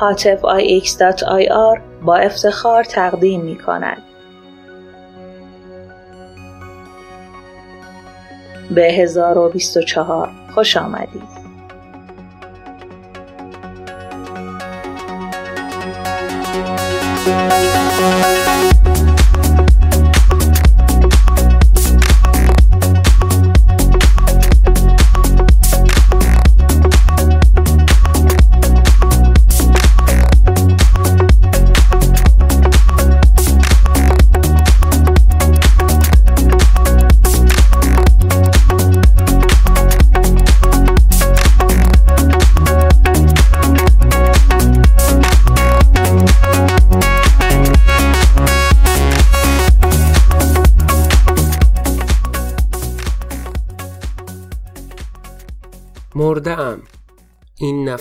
حاطف ix.ir با افتخار تقدیم می کند. به 1024 خوش آمدید.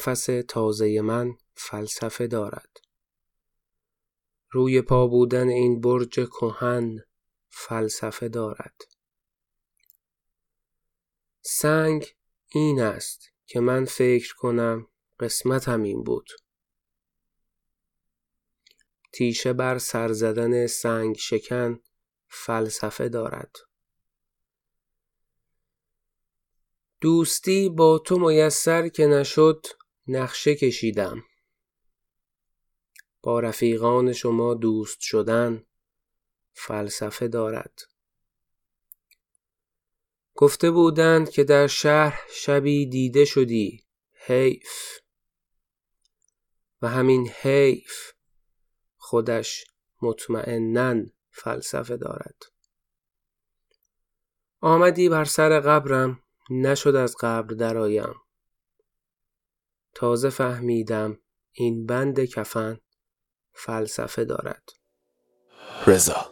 نفس تازه من فلسفه دارد. روی پا بودن این برج کهن فلسفه دارد. سنگ این است که من فکر کنم قسمتم این بود. تیشه بر سر زدن سنگ شکن فلسفه دارد. دوستی با تو میسر که نشد نقشه کشیدم. با رفیقان شما دوست شدن فلسفه دارد. گفته بودند که در شهر شبی دیده شدی حیف. و همین حیف خودش مطمئنا فلسفه دارد. آمدی بر سر قبرم نشد از قبر درآیم. تازه فهمیدم این بند کفن فلسفه دارد. رضا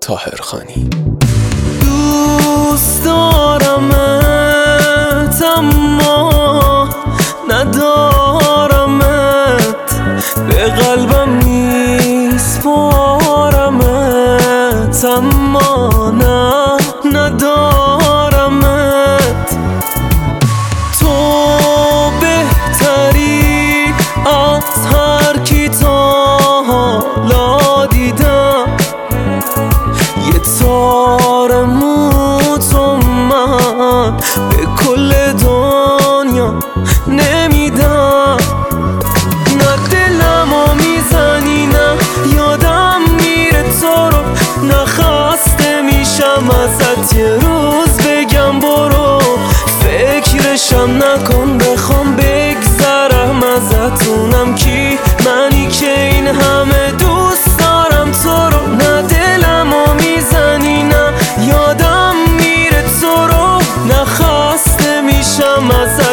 تاهرخانی دوست دارم اما ندارمت به قلبم میسپارمت اما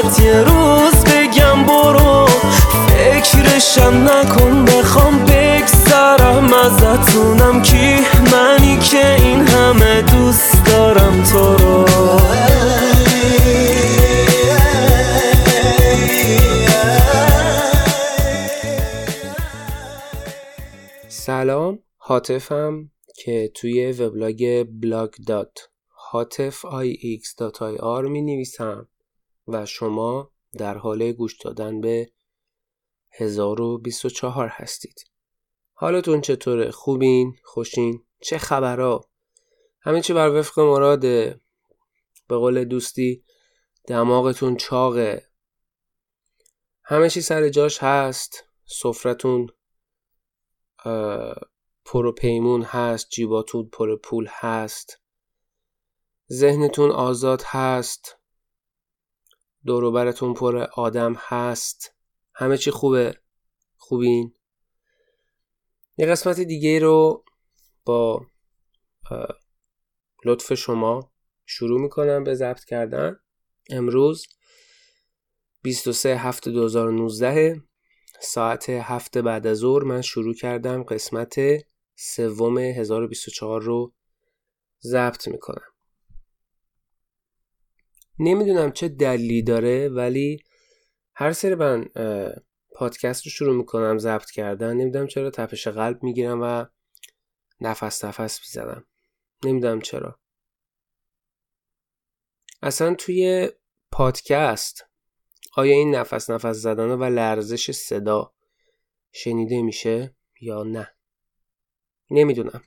ازت یه روز بگم برو. فکرشم نکن بخوام بگذرم. ازتونم کی؟ منی که این همه دوست دارم تو رو. سلام حاطفم که توی وبلاگ بلاگ دات حاطف آر می نویسم. و شما در حال گوش دادن به 1024 هستید حالتون چطوره؟ خوبین؟ خوشین؟ چه خبرها؟ همه چی بر وفق مراده به قول دوستی دماغتون چاقه همه چی سر جاش هست سفرتون پر پیمون هست جیباتون پر پول هست ذهنتون آزاد هست دوروبرتون پر آدم هست. همه چی خوبه؟ خوبین؟ یه قسمت دیگه رو با لطف شما شروع می‌کنم به ضبط کردن. امروز 23 هفته 2019 ساعت هفت بعد از ظهر من شروع کردم قسمت سوم 1024 رو ضبط می‌کنم. نمی‌دونم چه دلیلی داره ولی هر سری من پادکست رو شروع می‌کنم ضبط کردن نمی‌دونم چرا تپش قلب می‌گیرم و نفس نفس می‌زنم. نمی‌دونم چرا. اصلا توی پادکست آیا این نفس نفس زدن و لرزش صدا شنیده میشه یا نه؟ نمی‌دونم.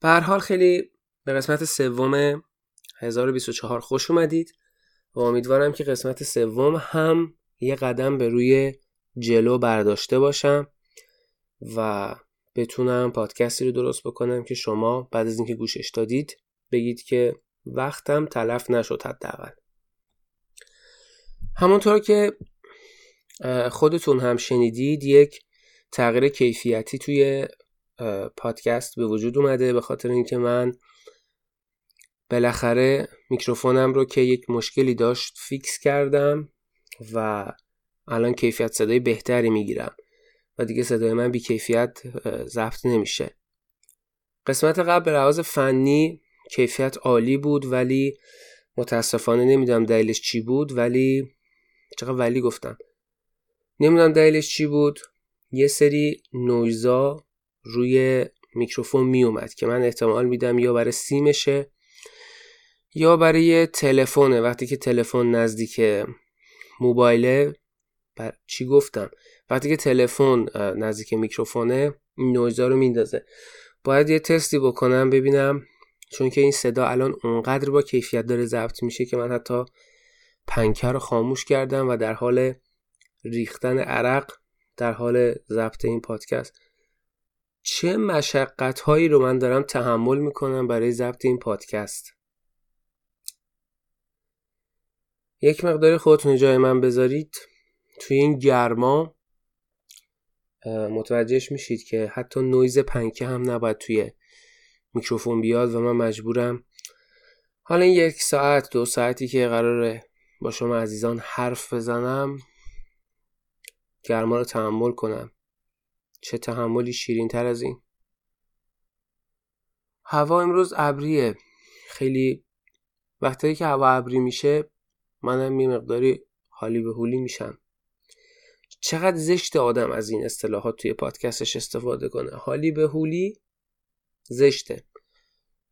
به هر حال خیلی به قسمت سوم 1024 خوش اومدید و امیدوارم که قسمت سوم هم یه قدم به روی جلو برداشته باشم و بتونم پادکستی رو درست بکنم که شما بعد از اینکه گوشش دادید بگید که وقتم تلف نشد حداقل. همونطور که خودتون هم شنیدید یک تغییر کیفیتی توی پادکست به وجود اومده. به خاطر اینکه من بالاخره میکروفونم رو که یک مشکلی داشت فیکس کردم و الان کیفیت صدای بهتری می‌گیرم و دیگه صدای من بی کیفیت ضبط نمیشه. قسمت قبل به لحاظ فنی کیفیت عالی بود ولی متاسفانه نمی‌دونم دلیلش چی بود ولی چقدر ولی گفتم. نمی‌دونم دلیلش چی بود. یه سری نویزا روی میکروفون میومد که من احتمال میدم یا برای سیمشه یا برای تلفنه. وقتی که تلفن نزدیک موبایله بر... چی گفتم؟ وقتی که تلفن نزدیک میکروفونه این نویزا رو میندازه. باید یه تستی بکنم ببینم چون که این صدا الان اونقدر با کیفیت داره ضبط میشه که من حتی پنکه رو خاموش کردم و در حال ریختن عرق در حال ضبط این پادکست. چه مشقت هایی رو من دارم تحمل می‌کنم برای ضبط این پادکست. یک مقدار خودتون جای من بذارید. توی این گرما متوجهش میشید که حتی نویز پنکه هم نباید توی میکروفون بیاد و من مجبورم. حالا یک ساعت دو ساعتی که قراره با شما عزیزان حرف بزنم گرما رو تحمل کنم. چه تحملی شیرین تر از این. هوا امروز ابریه. خیلی وقتی که هوا ابری میشه منم یه مقداری حالی به حولی میشم. چقدر زشت آدم از این اصطلاحات توی پادکستش استفاده کنه. حالی به حولی زشته.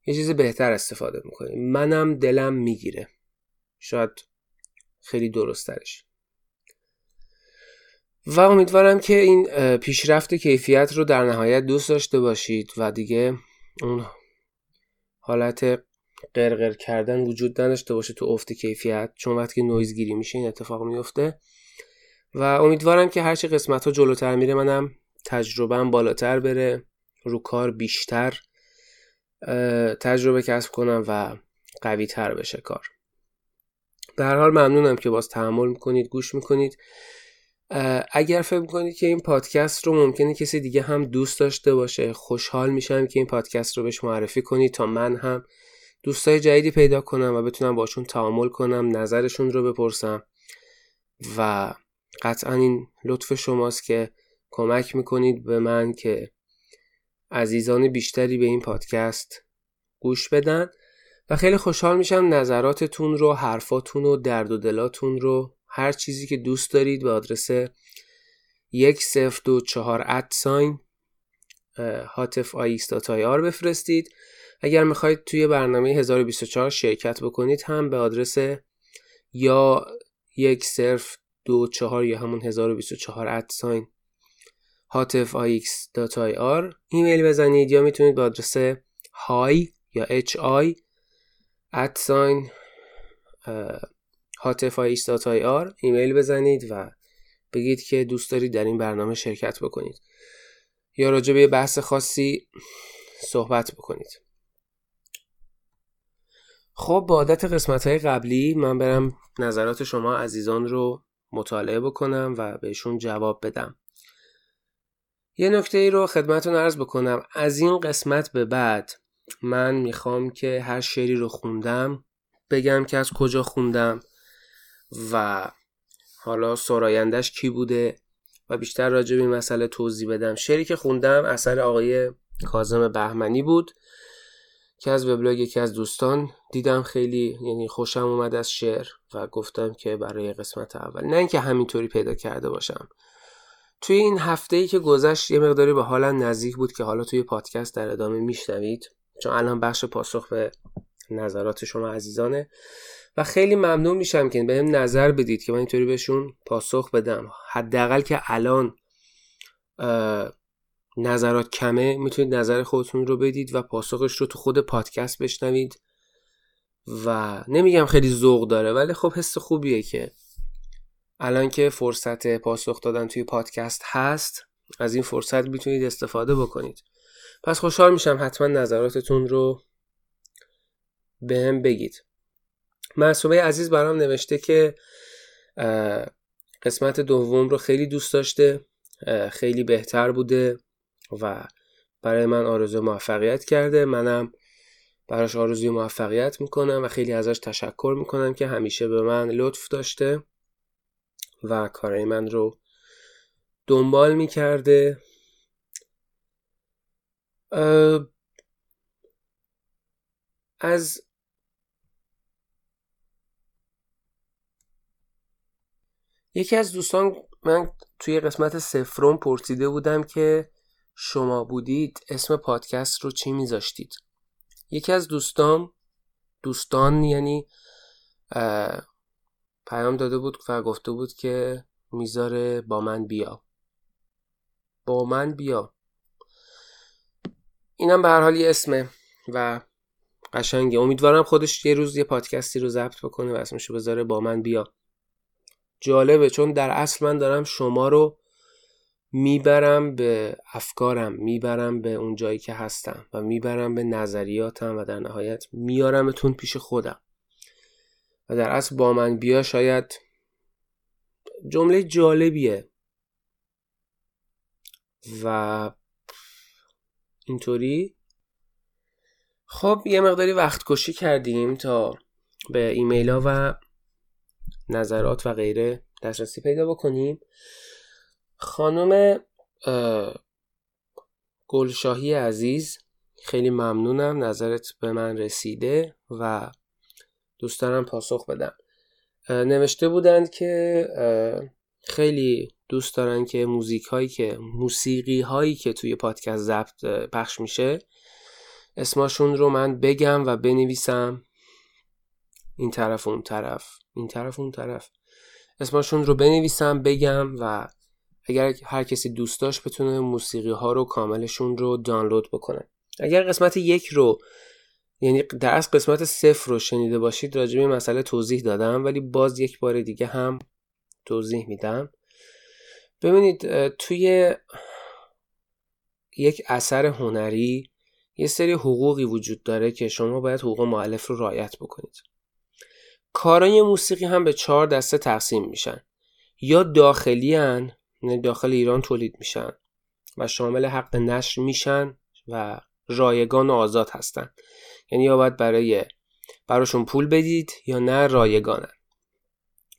یه چیز بهتر استفاده می‌کنه. منم دلم می‌گیره. شاید خیلی درسترش و امیدوارم که این پیشرفت کیفیت رو در نهایت دوست داشته باشید و دیگه اون حالت قرقر کردن وجود نداشته باشه تو افت کیفیت چون وقتی که نویز گیری میشه این اتفاق میفته. و امیدوارم که هرچی قسمت ها جلوتر میره منم تجربهم بالاتر بره رو کار بیشتر تجربه کسب کنم و قوی تر بشه کار. در حال ممنونم که باز تحمل می‌کنید گوش می‌کنید. اگر فکر می‌کنید که این پادکست رو ممکنه کسی دیگه هم دوست داشته باشه خوشحال میشم که این پادکست رو بهش معرفی کنید. تا من هم دوستای جدیدی پیدا کنم و بتونم باشون تعامل کنم نظرشون رو بپرسم و قطعا این لطف شماست که کمک می‌کنید به من که عزیزان بیشتری به این پادکست گوش بدن و خیلی خوشحال میشم نظراتتون رو حرفاتون و درد و دلاتون رو هر چیزی که دوست دارید به آدرس یک صفر دو چهار ادساین هاتف آر بفرستید. اگر می‌خواید توی برنامه 1024 شرکت بکنید هم به آدرس یا یک صرف دو چهار یا همون 1024 ادساین آر ایمیل بزنید یا می‌تونید به آدرس های یا آی ادساین آر ایمیل بزنید و بگید که دوست دارید در این برنامه شرکت بکنید یا راجع به بحث خاصی صحبت بکنید. خب با عادت قسمت های قبلی من برم نظرات شما عزیزان رو مطالعه بکنم و بهشون جواب بدم. یه نکته ای رو خدمتون عرض بکنم. از این قسمت به بعد من می‌خوام که هر شعری رو خوندم بگم که از کجا خوندم و حالا سرایندش کی بوده و بیشتر راجع به این مسئله توضیح بدم. شعری که خوندم اثر آقای کازم بهمنی بود. که از وبلاگ یکی از دوستان دیدم خیلی یعنی خوشم اومد از شعر و گفتم که برای قسمت اول. نه اینکه همینطوری پیدا کرده باشم. توی این هفته ای که گذشت یه مقداری به حالم نزدیک بود که حالا توی پادکست در ادامه میشنوید. چون الان بخش پاسخ به نظرات شما عزیزانه. و خیلی ممنون میشم که به هم نظر بدید که من اینطوری بهشون پاسخ بدم. حداقل که الان نظرات کمه می‌تونید نظر خودتون رو بدید و پاسخش رو تو خود پادکست بشنوید. و نمیگم خیلی ذوق داره ولی خب حس خوبیه که الان که فرصت پاسخ دادن توی پادکست هست از این فرصت می‌تونید استفاده بکنید. پس خوشحال میشم حتما نظراتتون رو به هم بگید. معصومه عزیز برام نوشته که قسمت دوم رو خیلی دوست داشته خیلی بهتر بوده. و برای من آرزو موفقیت کرده. منم براش آرزوی موفقیت می‌کنم و خیلی ازش تشکر می‌کنم که همیشه به من لطف داشته و کارای من رو دنبال می‌کرده. از یکی از دوستان من توی قسمت سفرون پرسیده بودم که شما بودید اسم پادکست رو چی میذاشتید؟ یکی از دوستان دوستان یعنی پیام داده بود و گفته بود که می‌ذاره با من بیا. با من بیا. اینم به هر حال یه اسمه و قشنگه. امیدوارم خودش یه روز یه پادکستی رو ضبط بکنه و اسمشو بذاره با من بیا. جالبه چون در اصل من دارم شما رو می‌برم به افکارم می‌برم به اون جایی که هستم و می‌برم به نظریاتم و در نهایت میارمتون پیش خودم. و در اصل با من بیا شاید جمله جالبیه. و اینطوری. خب یه مقداری وقت کشی کردیم تا به ایمیل ها و نظرات و غیره دسترسی پیدا بکنیم. خانم گلشاهی عزیز خیلی ممنونم نظرت به من رسیده و دوست دارم پاسخ بدم. نوشته بودند که خیلی دوست دارن که موزیک هایی که موسیقی هایی که توی پادکست ضبط پخش میشه اسماشون رو من بگم و بنویسم. این طرف اون طرف این طرف اون طرف. اسمشون رو بنویسم بگم و اگر هر کسی دوست داشت بتونه موسیقی ها رو کاملشون رو دانلود بکنه. اگر قسمت یک رو یعنی در از قسمت صفر رو شنیده باشید راجع به مسئله توضیح دادم ولی باز یک بار دیگه هم توضیح میدم. ببینید توی یک اثر هنری یه سری حقوقی وجود داره که شما باید حقوق معلف رو رعایت بکنید. کارای موسیقی هم به چهار دسته تقسیم میشن. یا داخلی هن داخل ایران تولید میشن و شامل حق نشر میشن و رایگان و آزاد هستن. یعنی یا باید برای براشون پول بدید یا نه رایگانن.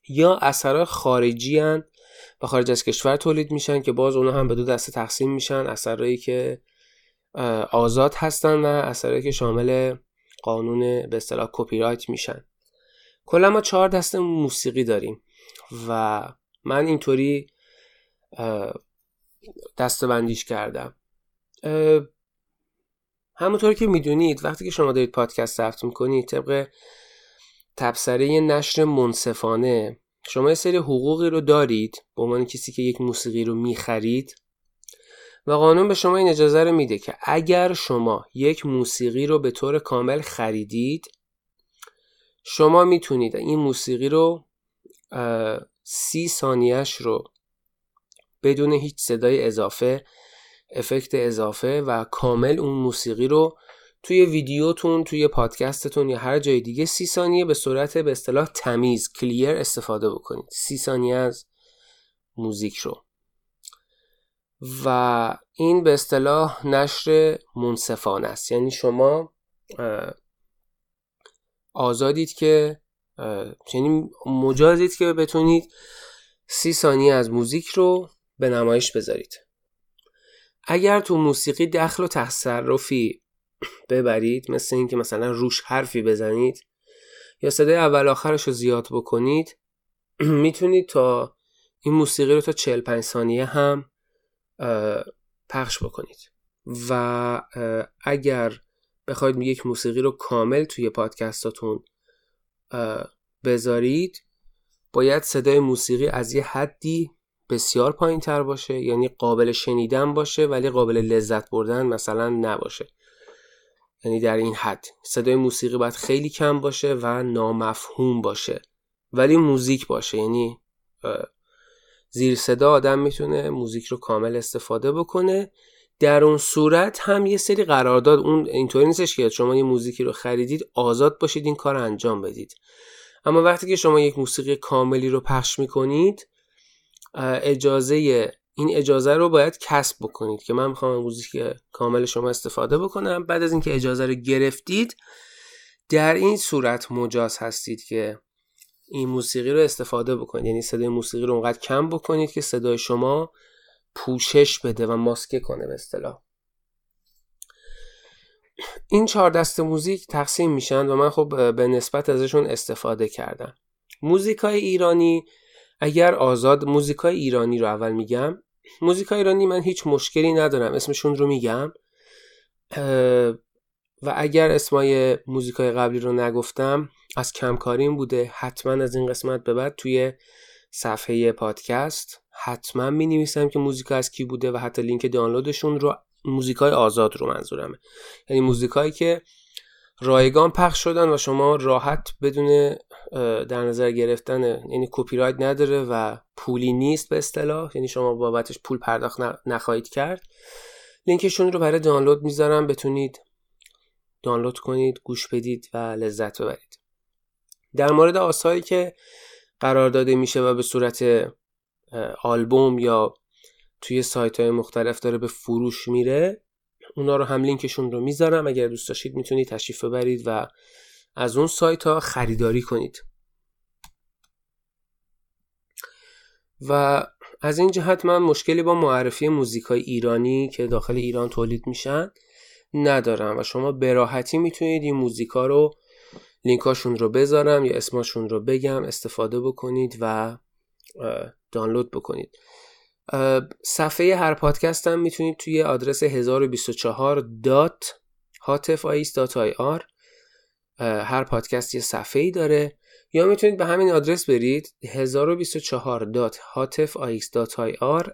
یا اثرات خارجی هن و خارج از کشور تولید میشن که باز اونا هم به دو دسته تقسیم میشن. اثرایی که آزاد هستن و اثرایی که شامل قانون به اصطلاح کپی رایت میشن. کلا ما چهار دسته موسیقی داریم و من اینطوری دسته بندیش کردم. همونطور که می‌دونید وقتی که شما دارید پادکست ضبط می‌کنید طبق تبصره نشر منصفانه شما یه سری حقوقی رو دارید به عنوان کسی که یک موسیقی رو می‌خرید و قانون به شما این اجازه رو میده که اگر شما یک موسیقی رو به طور کامل خریدید شما می‌تونید این موسیقی رو سی ثانیهش رو بدون هیچ صدای اضافه افکت اضافه و کامل اون موسیقی رو توی ویدیوتون توی پادکستتون یا هر جای دیگه سی ثانیه به صورت به اصطلاح تمیز کلیر استفاده بکنید. سی ثانیه از موزیک رو. و این به اصطلاح نشر منصفانه است. یعنی شما آزادید که یعنی مجازید که بتونید سی ثانیه از موزیک رو به نمایش بذارید. اگر تو موسیقی دخل و تصرفی ببرید مثل اینکه مثلا روش حرفی بزنید یا صدای اول آخرش رو زیاد بکنید می‌تونید تا این موسیقی رو تا 45 ثانیه هم پخش بکنید. و اگر بخواید یک موسیقی رو کامل توی پادکستاتون بذارید باید صدای موسیقی از یه حدی بسیار پایین تر باشه یعنی قابل شنیدن باشه ولی قابل لذت بردن مثلا نباشه. یعنی در این حد. صدای موسیقی باید خیلی کم باشه و نامفهوم باشه. ولی موزیک باشه یعنی زیر صدا آدم می‌تونه موزیک رو کامل استفاده بکنه. در اون صورت هم یه سری قرارداد اون اینطوری نیستش که شما یه موزیکی رو خریدید آزاد باشید این کار انجام بدید. اما وقتی که شما یک موسیقی کاملی رو پخش می‌کنید اجازه این اجازه رو باید کسب بکنید که من می‌خوام موزیک کامل شما استفاده بکنم. بعد از اینکه اجازه رو گرفتید در این صورت مجاز هستید که این موسیقی رو استفاده بکنید. یعنی صدای موسیقی رو اونقدر کم بکنید که صدای شما پوشش بده و ماسکه کنه به اصطلاح. این چهار دست موزیک تقسیم میشن و من خب به نسبت ازشون استفاده کردم. موزیک های ایرانی اگر آزاد موزیک های ایرانی رو اول میگم موزیک های ایرانی من هیچ مشکلی ندارم اسمشون رو میگم. و اگر اسمای موزیک های قبلی رو نگفتم از کمکاریم بوده حتما از این قسمت به بعد توی صفحه پادکست حتما می نویسم که موزیک از کی بوده و حتی لینک دانلودشون رو موزیک های آزاد رو منظورمه. یعنی موزیک هایی که رایگان پخش شدن و شما راحت بدون در نظر گرفتن یعنی کپی رایت نداره و پولی نیست به اصطلاح. یعنی شما بابتش پول پرداخت نخواهید کرد. لینکشون رو برای دانلود می‌ذارم. بتونید دانلود کنید گوش بدید و لذت ببرید. در مورد آثاری که قرار داده میشه و به صورت آلبوم یا توی سایت های مختلف داره به فروش میره اونا رو هم لینکشون رو می‌ذارم. اگر دوست داشتید می‌تونید تشریف ببرید و از اون سایت ها خریداری کنید. و از این جهت من مشکلی با معرفی موزیک های ایرانی که داخل ایران تولید میشن ندارم و شما به راحتی می‌تونید این موزیکا رو لینکاشون رو بذارم یا اسمشون رو بگم استفاده بکنید و دانلود بکنید. صفحه هر پادکست هم می‌تونید توی آدرس 1024.hatifais.ir هر پادکست یه صفحه ای داره. یا می‌تونید به همین آدرس برید 1024.hatifix.ir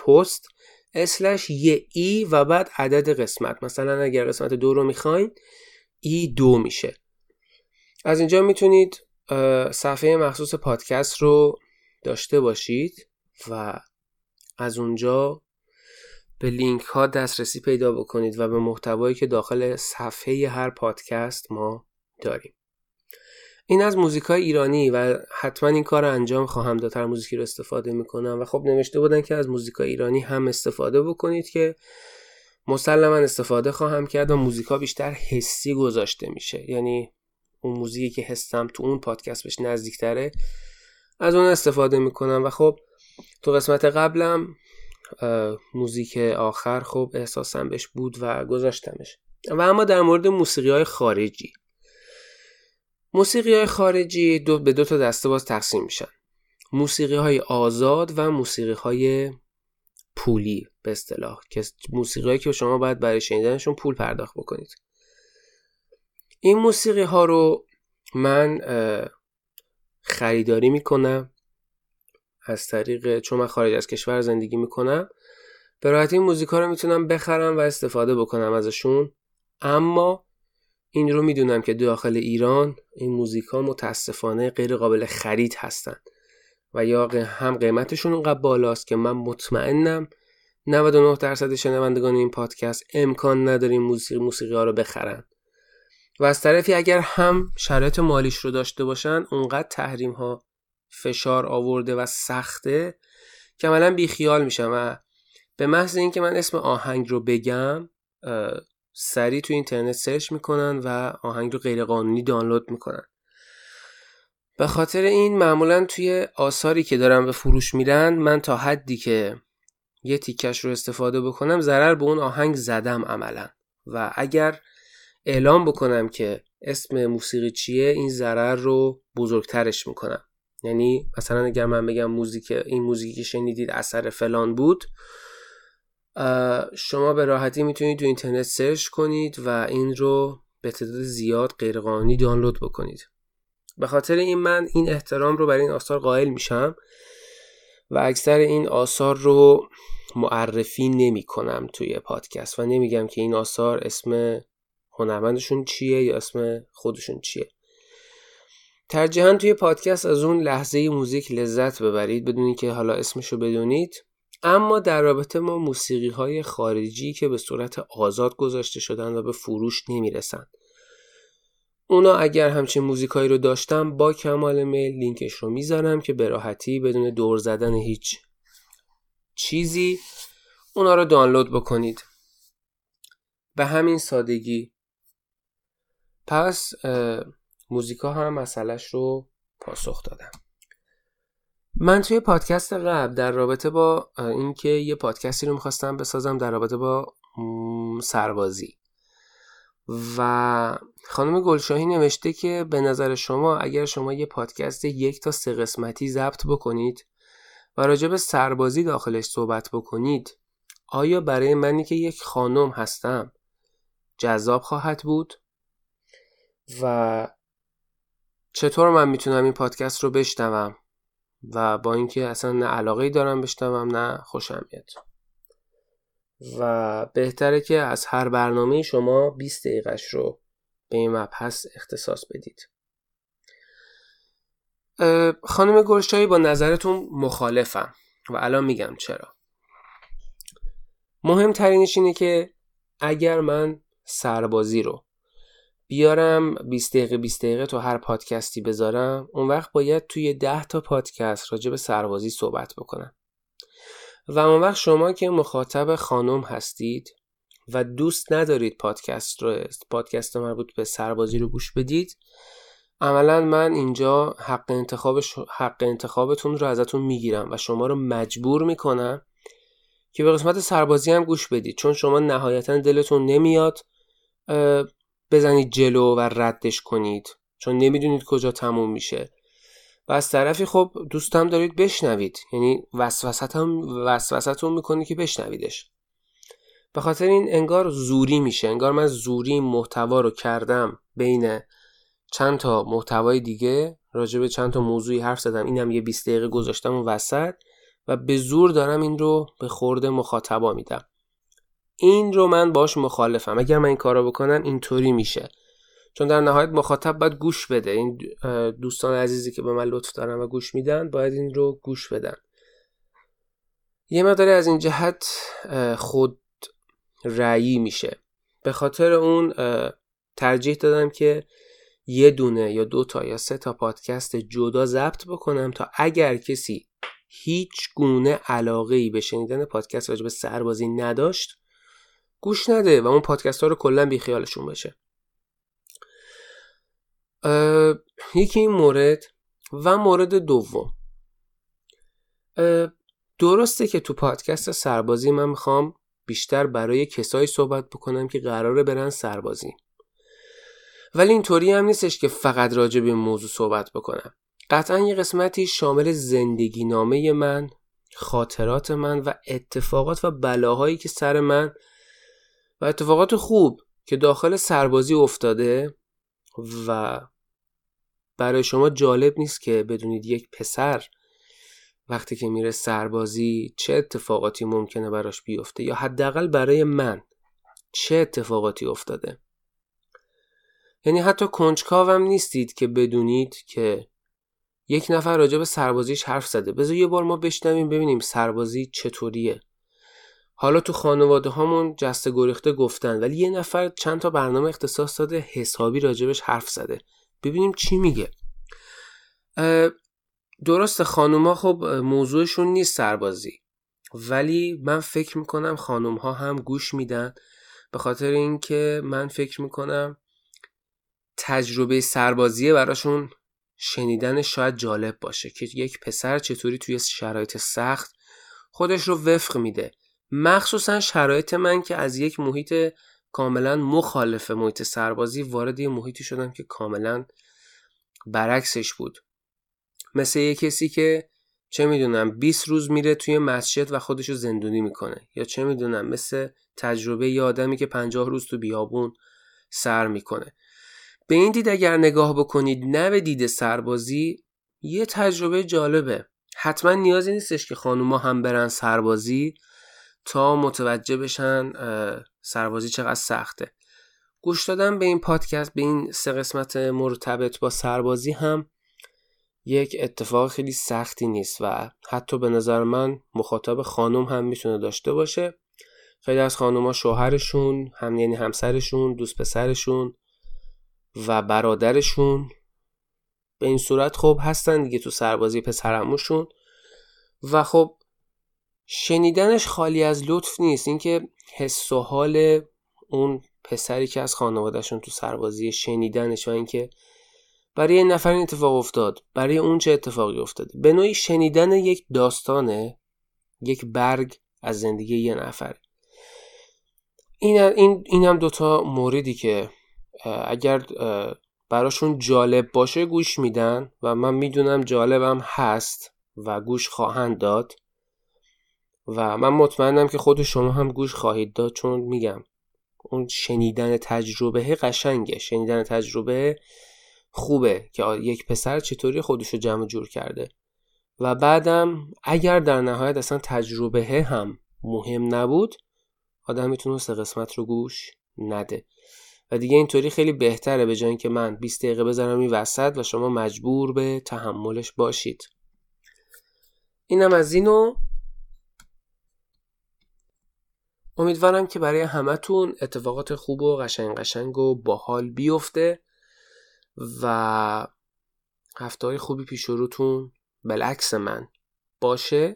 post اسلش یه ای و بعد عدد قسمت. مثلا اگر قسمت دو رو می‌خواین ای دو میشه. از اینجا می‌تونید صفحه مخصوص پادکست رو داشته باشید و از اونجا به لینک ها دسترسی پیدا بکنید و به محتوایی که داخل صفحه هر پادکست ما داریم. این از موزیک های ایرانی و حتما این کار رو انجام خواهم داد هر موزیکی رو استفاده می‌کنم. و خب نوشته بودن که از موزیک های ایرانی هم استفاده بکنید که مسلما استفاده خواهم کرد و موزیک ها بیشتر حسی گذاشته میشه. یعنی اون موزیکی که حسم تو اون پادکست بهش نزدیکتره از اون استفاده می‌کنم. و خب تو قسمت قبلم موزیک آخر خب احساسم بهش بود و گذاشتمش. و اما در مورد موسیقی های خارجی. موسیقی های خارجی دو به دو تا دسته باز تقسیم میشن. موسیقی های آزاد و موسیقی های پولی به اصطلاح که موسیقی هایی که شما باید برای شنیدنشون پول پرداخت بکنید. این موسیقی ها رو من خریداری می‌کنم از طریق چون من خارج از کشور زندگی می‌کنم. به راحتی این موزیک ها رو می‌تونم بخرم و استفاده بکنم ازشون. اما این رو می‌دونم که داخل ایران این موزیک ها متاسفانه غیر قابل خرید هستن و یا هم قیمتشون اونقدر بالاست که من مطمئنم 99 درصد شنوندگان این پادکست امکان نداریم موسیقی موسیقی ها رو بخرن. و از طرفی اگر هم شرایط مالیش رو داشته باشن اونقدر تحریم ها فشار آورده و سخته که عملا بیخیال میشم و به محض اینکه من اسم آهنگ رو بگم سریع تو اینترنت سرچ می‌کنن و آهنگ رو غیرقانونی دانلود می‌کنن. به خاطر این معمولا توی آثاری که دارم به فروش میرن من تا حدی که یه تیکش رو استفاده بکنم ضرر به اون آهنگ زدم عملا. و اگر اعلام بکنم که اسم موسیقی چیه این ضرر رو بزرگترش می‌کنم. یعنی مثلا اگر من بگم موزیک این موزیکی که شنیدید اثر فلان بود شما به راحتی می‌تونید تو اینترنت سرچ کنید و این رو به تعداد زیاد غیرقانونی دانلود بکنید. به خاطر این من این احترام رو برای این آثار قائل میشم و اکثر این آثار رو معرفی نمی کنم توی پادکست و نمیگم که این آثار اسم هنرمندشون چیه یا اسم خودشون چیه. ترجیحاً توی پادکست از اون لحظه موزیک لذت ببرید بدونید که حالا اسمشو بدونید. اما در رابطه ما موسیقی های خارجی که به صورت آزاد گذاشته شدن و به فروش نمی‌رسن. اونا اگر همچین موزیکایی رو داشتم با کمال میل لینکش رو می‌ذارم که به راحتی بدون دور زدن هیچ چیزی اونا رو دانلود بکنید. به همین سادگی. پس موزیکا هم مسئلهش رو پاسخ دادم. من توی پادکست قبل در رابطه با اینکه یه پادکستی رو می‌خواستم بسازم در رابطه با سربازی. و خانم گلشاهی نوشته که به نظر شما اگر شما یه پادکست یک تا سه قسمتی ضبط بکنید و راجع به سربازی داخلش صحبت بکنید آیا برای منی که یک خانم هستم جذاب خواهد بود؟ و چطور من می‌تونم این پادکست رو بشنوم؟ و با اینکه اصلا نه علاقه دارم بشنوم نه خوشم میاد. و بهتره که از هر برنامه شما 20 دقیقش رو به این مبحث اختصاص بدید. خانم گلشایی با نظرتون مخالفم و الان میگم چرا. مهمترینش اینه که اگر من سربازی رو بیارم 20 دقیقه 20 دقیقه تو هر پادکستی بذارم اون وقت باید توی 10 تا پادکست راجع به سربازی صحبت بکنم. و اون وقت شما که مخاطب خانم هستید و دوست ندارید پادکست رو پادکست مربوط به سربازی رو گوش بدید عملا من اینجا حق, انتخاب حق انتخابتون رو ازتون می‌گیرم و شما رو مجبور می‌کنم که به قسمت سربازی هم گوش بدید چون شما نهایتا دلتون نمیاد بزنید جلو و ردش کنید چون نمی‌دونید کجا تموم میشه. و از طرفی خب دوستم دارید بشنوید یعنی وسوستون می‌کنه که بشنویدش. به خاطر این انگار زوری میشه انگار من زوری محتوا رو کردم بین چند تا محتوای دیگه راجع به چند تا موضوعی حرف زدم اینم یه 20 دقیقه گذاشتم و وسط و به زور دارم این رو به خورده مخاطبا میدم. این رو من باش مخالفم. اگر من این کارو بکنم اینطوری میشه. چون در نهایت مخاطب باید گوش بده. این دوستان عزیزی که به من لطف دارن و گوش میدن باید این رو گوش بدن. یه مقداری از این جهت خود رأیی میشه. به خاطر اون ترجیح دادم که یه دونه یا دو تا یا سه تا پادکست جدا ضبط بکنم تا اگر کسی هیچ گونه علاقه ای به شنیدن پادکست راجع به سربازی نداشت گوش نده و اون پادکست ها رو کلا بیخیالشون بشه یکی این مورد و مورد دوم. درسته که تو پادکست سربازی من می‌خوام بیشتر برای کسایی صحبت بکنم که قراره برن سربازی. ولی اینطوری هم نیستش که فقط راجع به موضوع صحبت بکنم. قطعا یه قسمتی شامل زندگی نامه من خاطرات من و اتفاقات و بلاهایی که سر من و اتفاقات خوب که داخل سربازی افتاده و برای شما جالب نیست که بدونید یک پسر وقتی که میره سربازی چه اتفاقاتی ممکنه براش بیفته یا حداقل برای من چه اتفاقاتی افتاده. یعنی حتی کنجکاوم نیستید که بدونید که یک نفر راجع به سربازیش حرف زده. بذار یه بار ما بشنویم ببینیم سربازی چطوریه. حالا تو خانواده هامون جسته گریخته گفتن ولی یه نفر چند تا برنامه اختصاص داده حسابی راجبش حرف زده. ببینیم چی میگه. درست خانوما خب موضوعشون نیست سربازی ولی من فکر می‌کنم خانوم ها هم گوش میدن. به خاطر اینکه من فکر می‌کنم تجربه سربازیه براشون شنیدن شاید جالب باشه که یک پسر چطوری توی شرایط سخت خودش رو وفق میده. مخصوصا شرایط من که از یک محیط کاملا مخالف محیط سربازی وارد یه محیطی شدم که کاملا برعکسش بود. مثل یه کسی که چه می‌دونم 20 روز میره توی مسجد و خودشو زندونی می‌کنه. یا چه می‌دونم مثل تجربه یه آدمی که 50 روز تو بیابون سر می‌کنه. به این دید اگر نگاه بکنید نه به دید سربازی یه تجربه جالبه. حتما نیازی نیستش که خانوما هم برن سربازی. تا متوجه بشن سربازی چقدر سخته. گوش دادن به این پادکست به این سه قسمت مرتبط با سربازی هم یک اتفاق خیلی سختی نیست و حتی به نظر من مخاطب خانم هم می‌تونه داشته باشه. خیلی از خانوما شوهرشون هم یعنی همسرشون دوست پسرشون و برادرشون به این صورت خب هستن دیگه تو سربازی پسرموشون و خب شنیدنش خالی از لطف نیست. اینکه حس و حال اون پسری که از خانوادهشون تو سربازی شنیدنش و اینکه برای یه نفر این اتفاق افتاد برای اون چه اتفاقی افتاده. به نوعی شنیدن یک داستانه یک برگ از زندگی یه نفر. این, این, این هم دوتا موردی که اگر براشون جالب باشه گوش میدن و من می‌دونم جالبم هست و گوش خواهند داد. و من مطمئنم که خود شما هم گوش خواهید داد چون میگم اون شنیدن تجربه قشنگه. شنیدن تجربه خوبه که یک پسر چطوری خودشو جمع جور کرده. و بعدم اگر در نهایت اصلا تجربه هم مهم نبود آدم می‌تونه سه قسمت رو گوش نده. و دیگه اینطوری خیلی بهتره به جای که من 20 دقیقه بذارم این وسط و شما مجبور به تحملش باشید. اینم از اینو امیدوارم که برای همتون اتفاقات خوب و قشنگ قشنگ و باحال بیفته و هفته های خوبی پیش روتون بالعکس من باشه.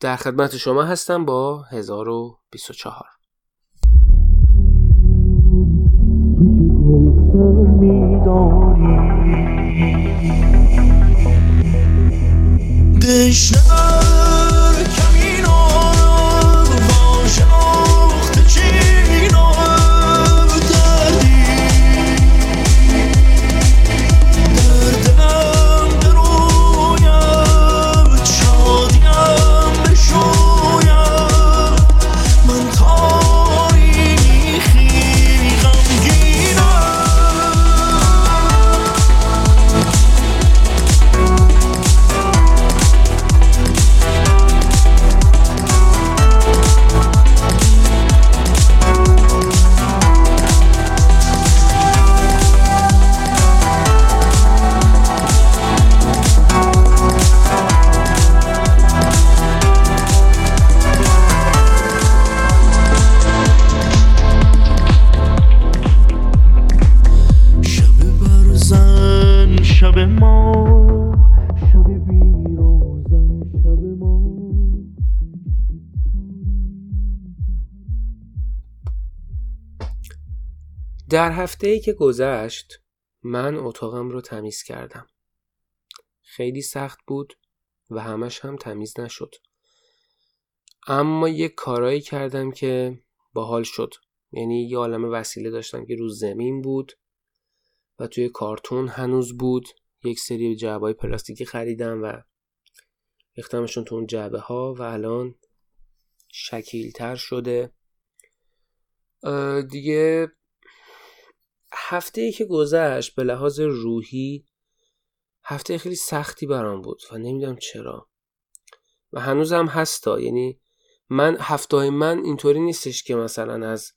در خدمت شما هستم با 1024 Krishna در هفته ای که گذشت من اتاقم رو تمیز کردم. خیلی سخت بود و همش هم تمیز نشد. اما یه کارایی کردم که باحال شد. یعنی یه عالم وسیله داشتم که رو زمین بود و توی کارتون هنوز بود. یک سری جعبه های پلاستیکی خریدم و ریختمشون تو اون جعبه ها و الان شکیلتر شده دیگه هفته ای که گذشت به لحاظ روحی هفته خیلی سختی برام بود و نمی‌دونم چرا. و هنوزم هستا. یعنی من هفته من اینطوری نیستش که مثلا از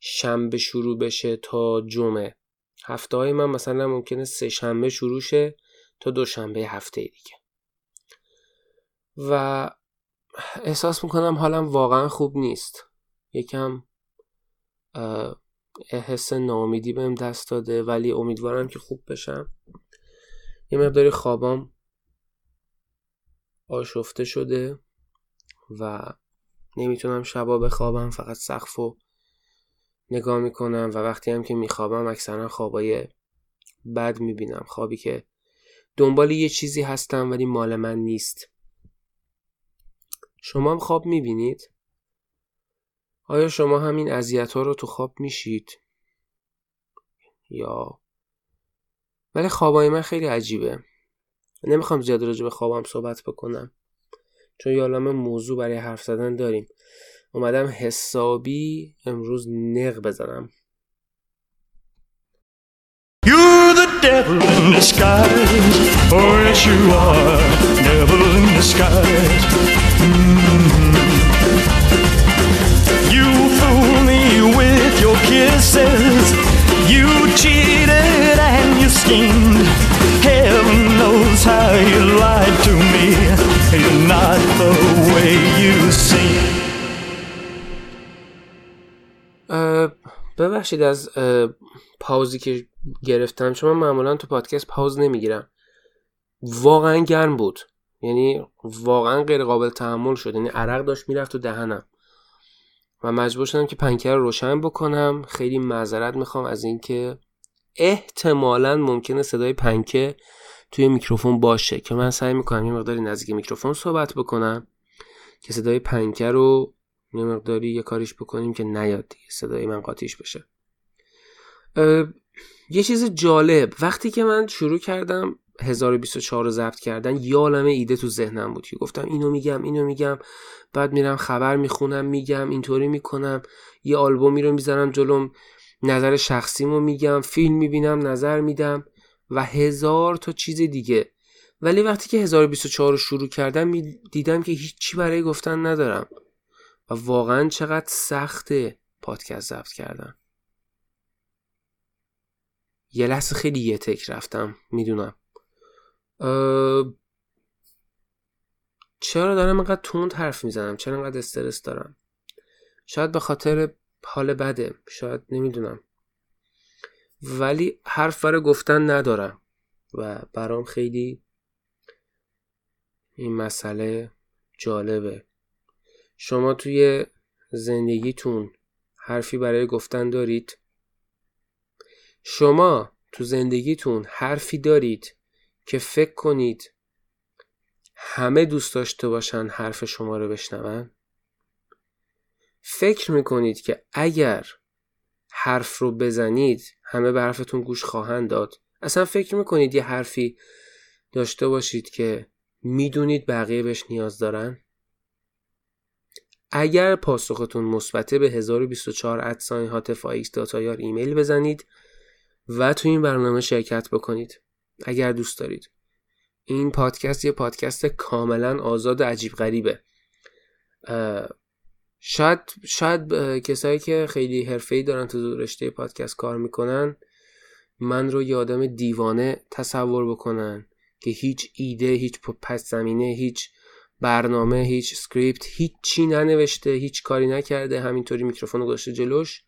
شنبه شروع بشه تا جمعه. هفته های من مثلا ممکنه سه شنبه شروع شه تا دوشنبه هفته دیگه. و احساس می‌کنم حالم واقعا خوب نیست. یکم حس ناامیدی بهم دست داده ولی امیدوارم که خوب بشم. یه مقداری خوابام آشفته شده و نمی‌تونم شبا بخوابم فقط سقف و نگاه می‌کنم و وقتی هم که میخوابم اکثرا خوابای بد می‌بینم. خوابی که دنبال یه چیزی هستم ولی مال من نیست. شما هم خواب می‌بینید؟ آیا شما همین اذیت ها رو تو خواب میشید؟ یا ولی خوابای من خیلی عجیبه نمی‌خوام زیاد راجع به خوابم صحبت بکنم چون یالام موضوع برای حرف زدن داریم اومدم حسابی امروز نق بزنم You're the devil in disguise. Oh, yes, you are. Devil in disguise. Kisses. You cheated and you schemed. Heaven knows how you lied to me. You're not the way you seem. ببخشید از پاوزی که گرفتم چون من معمولا تو پادکست پاوز نمی‌گیرم واقعا گرم بود یعنی واقعا غیر قابل تحمل شد یعنی عرق داشت می‌رفت تو دهنم و مجبور شدم که پنکه رو روشن بکنم. خیلی معذرت می‌خوام از اینکه احتمالا ممکنه صدای پنکه توی میکروفون باشه که من سعی می‌کنم یه مقداری نزدیک میکروفون صحبت بکنم که صدای پنکه رو یه مقداری یه کاریش بکنیم که نیاد دیگه صدای من قاطیش بشه. یه چیز جالب. وقتی که من شروع کردم 1024 رو ضبط کردن یه عالمه ایده تو ذهنم بود که گفتم اینو میگم اینو میگم. بعد میرم خبر می‌خونم میگم اینطوری می‌کنم. یه آلبومی رو می‌ذارم جلوم نظر شخصیمو میگم فیلم می‌بینم نظر میدم و هزار تا چیز دیگه. ولی وقتی که 1024 رو شروع کردم دیدم که هیچی برای گفتن ندارم. و واقعا چقدر سخته پادکست ضبط کردن یه لحظه خیلی یه تک رفتم می‌دونم. چرا دارم اینقدر تند حرف می‌زنم؟ چرا اینقدر استرس دارم؟ شاید به خاطر حال بده شاید نمی‌دونم. ولی حرف برای گفتن ندارم و برام خیلی این مسئله جالبه. شما توی زندگیتون حرفی برای گفتن دارید؟ شما تو زندگیتون حرفی دارید که فکر کنید همه دوست داشته باشن حرف شما رو بشنون؟ فکر می‌کنید که اگر حرف رو بزنید همه به حرفتون گوش خواهند داد؟ اصلا فکر می‌کنید یه حرفی داشته باشید که می‌دونید بقیه بهش نیاز دارن؟ اگر پاسختون مثبته به 1024 ادساین هاتف ایمیل بزنید و تو این برنامه شرکت بکنید. اگر دوست دارید. این پادکست یه پادکست کاملا آزاد و عجیب غریبه. شاید شاید کسایی که خیلی حرفه‌ای دارن تو رشته پادکست کار می‌کنن من رو یه آدم دیوانه تصور بکنن که هیچ ایده هیچ پس زمینه هیچ برنامه هیچ script هیچ چی ننوشته هیچ کاری نکرده همینطوری میکروفون رو گذاشته جلوش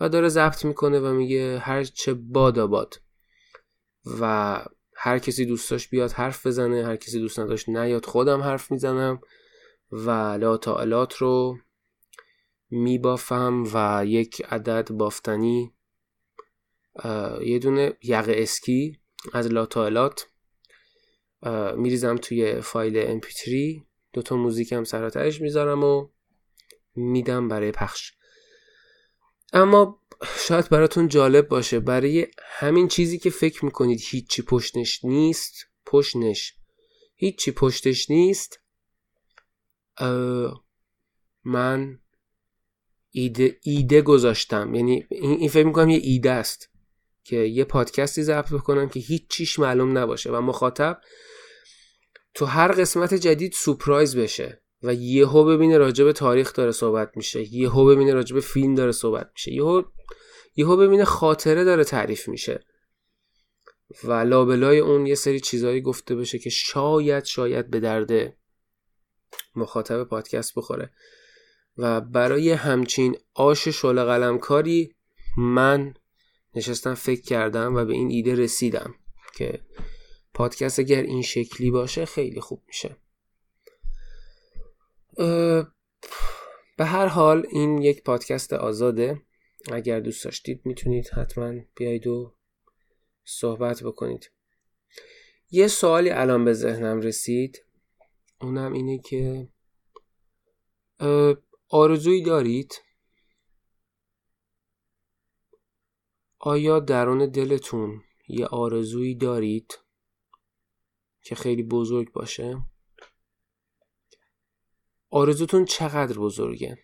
و داره ضبط می‌کنه و میگه هر چه باد آباد. و هر کسی دوست داشت بیاد حرف بزنه هر کسی دوست نداشت نیاد خودم حرف می‌زنم و لاتائلات رو میبافم و یک عدد بافتنی یه دونه یقه اسکی از لاتائلات اه، میریزم توی فایل mp3 دوتا موزیک هم سراتش می‌ذارم و میدم برای پخش. اما شاید براتون جالب باشه برای همین چیزی که فکر می‌کنید هیچی پشتش نیست پشتش. هیچی پشتش نیست من ایده, ایده گذاشتم. یعنی این, این فکر می‌کنم یه ایده است که یه پادکستی ضبط بکنم که هیچ چیش معلوم نباشه. و مخاطب تو هر قسمت جدید سپرایز بشه. و یهو ببینه راجع به تاریخ داره صحبت میشه یهو ببینه راجع به فیلم داره صحبت میشه یهو یهو ببینه خاطره داره تعریف میشه. و لابلای اون یه سری چیزایی گفته بشه که شاید شاید به درد مخاطب پادکست بخوره. و برای همچین آش شل قلمکاری من نشستم فکر کردم و به این ایده رسیدم که پادکست اگر این شکلی باشه خیلی خوب میشه. به هر حال این یک پادکست آزاده. اگر دوست داشتید می‌تونید حتما بیایید و صحبت بکنید. یه سوالی الان به ذهنم رسید. اونم اینه که آرزویی دارید؟ آیا درون دلتون یه آرزویی دارید که خیلی بزرگ باشه؟ آرزوتون چقدر بزرگه؟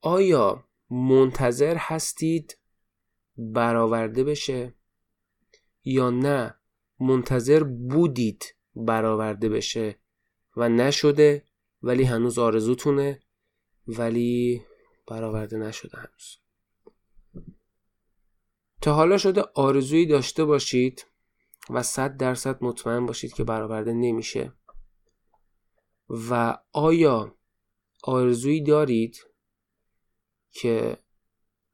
آیا منتظر هستید برآورده بشه؟ یا نه منتظر بودید برآورده بشه و نشده ولی هنوز آرزوتونه ولی برآورده نشده هنوز؟ تا حالا شده آرزویی داشته باشید و صد درصد مطمئن باشید که برآورده نمیشه. و آیا آرزویی دارید که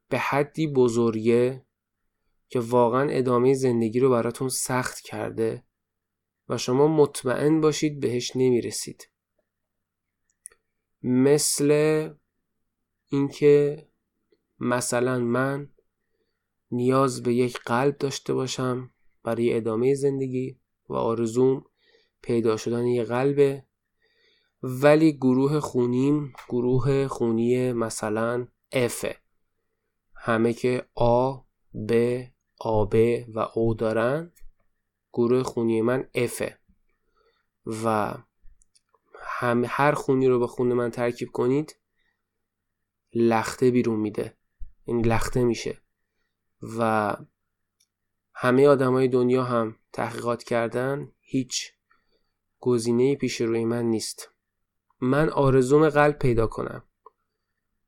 به حدی بزرگه که واقعا ادامه زندگی رو براتون سخت کرده و شما مطمئن باشید بهش نمی‌رسید؟ مثل اینکه مثلا من نیاز به یک قلب داشته باشم برای ادامه زندگی و آرزوم پیدا شدن یک قلبه. ولی گروه خونیم گروه خونی مثلا F. همه که آ ب آب و او دارن گروه خونی من F. و هم هر خونی رو به خون من ترکیب کنید لخته بیرون میده. این لخته میشه. و همه آدمای دنیا هم تحقیقات کردن هیچ گزینه پیش روی من نیست. من آرزوم قلب پیدا کنم.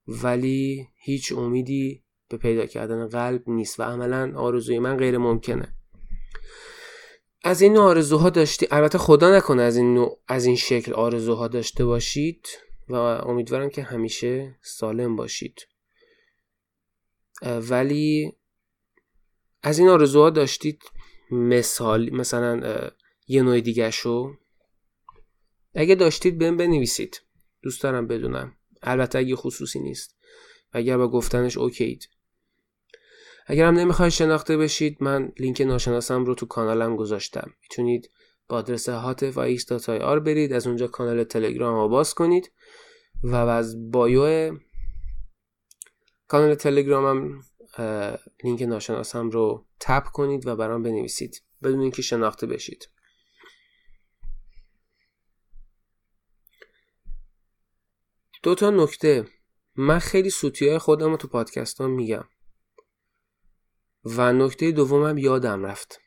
ولی هیچ امیدی به پیدا کردن قلب نیست و عملا آرزوی من غیر ممکنه. از این آرزوها داشتی البته خدا نکنه از این نوع از این شکل آرزوها داشته باشید و امیدوارم که همیشه سالم باشید. ولی از این آرزوها داشتید مثال مثلا یه نوع دیگه شو اگه داشتید بهم بنویسید. دوست دارم بدونم. البته اگه خصوصی نیست. و اگر با گفتنش اوکیید اگر هم نمی‌خواید شناخته بشید من لینک ناشناسم رو تو کانالم گذاشتم. می‌تونید با آدرس هاتف XR برید از اونجا کانال تلگرام رو باز کنید و از bio کانال تلگرامم لینک ناشناسم رو tap کنید و برام بنویسید. بدون اینکه شناخته بشید. دو تا نکته. من خیلی سوتی های خودم رو تو پادکست ها میگم. و نکته دومم یادم رفت.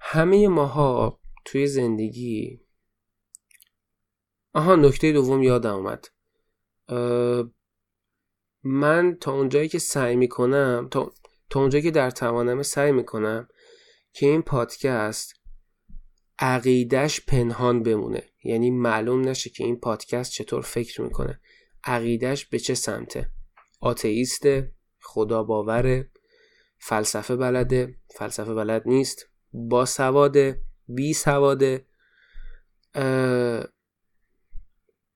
همه ماها توی زندگی آها نکته دوم یادم اومد. من تا اونجایی که سعی می‌کنم تا, تا اونجایی که در توانم سعی می‌کنم که این پادکست عقیدش پنهان بمونه. یعنی معلوم نشه که این پادکست چطور فکر می‌کنه. عقیدش به چه سمته؟ آتئیست خدا باوره فلسفه بلده فلسفه بلد نیست با سواده بی سواده.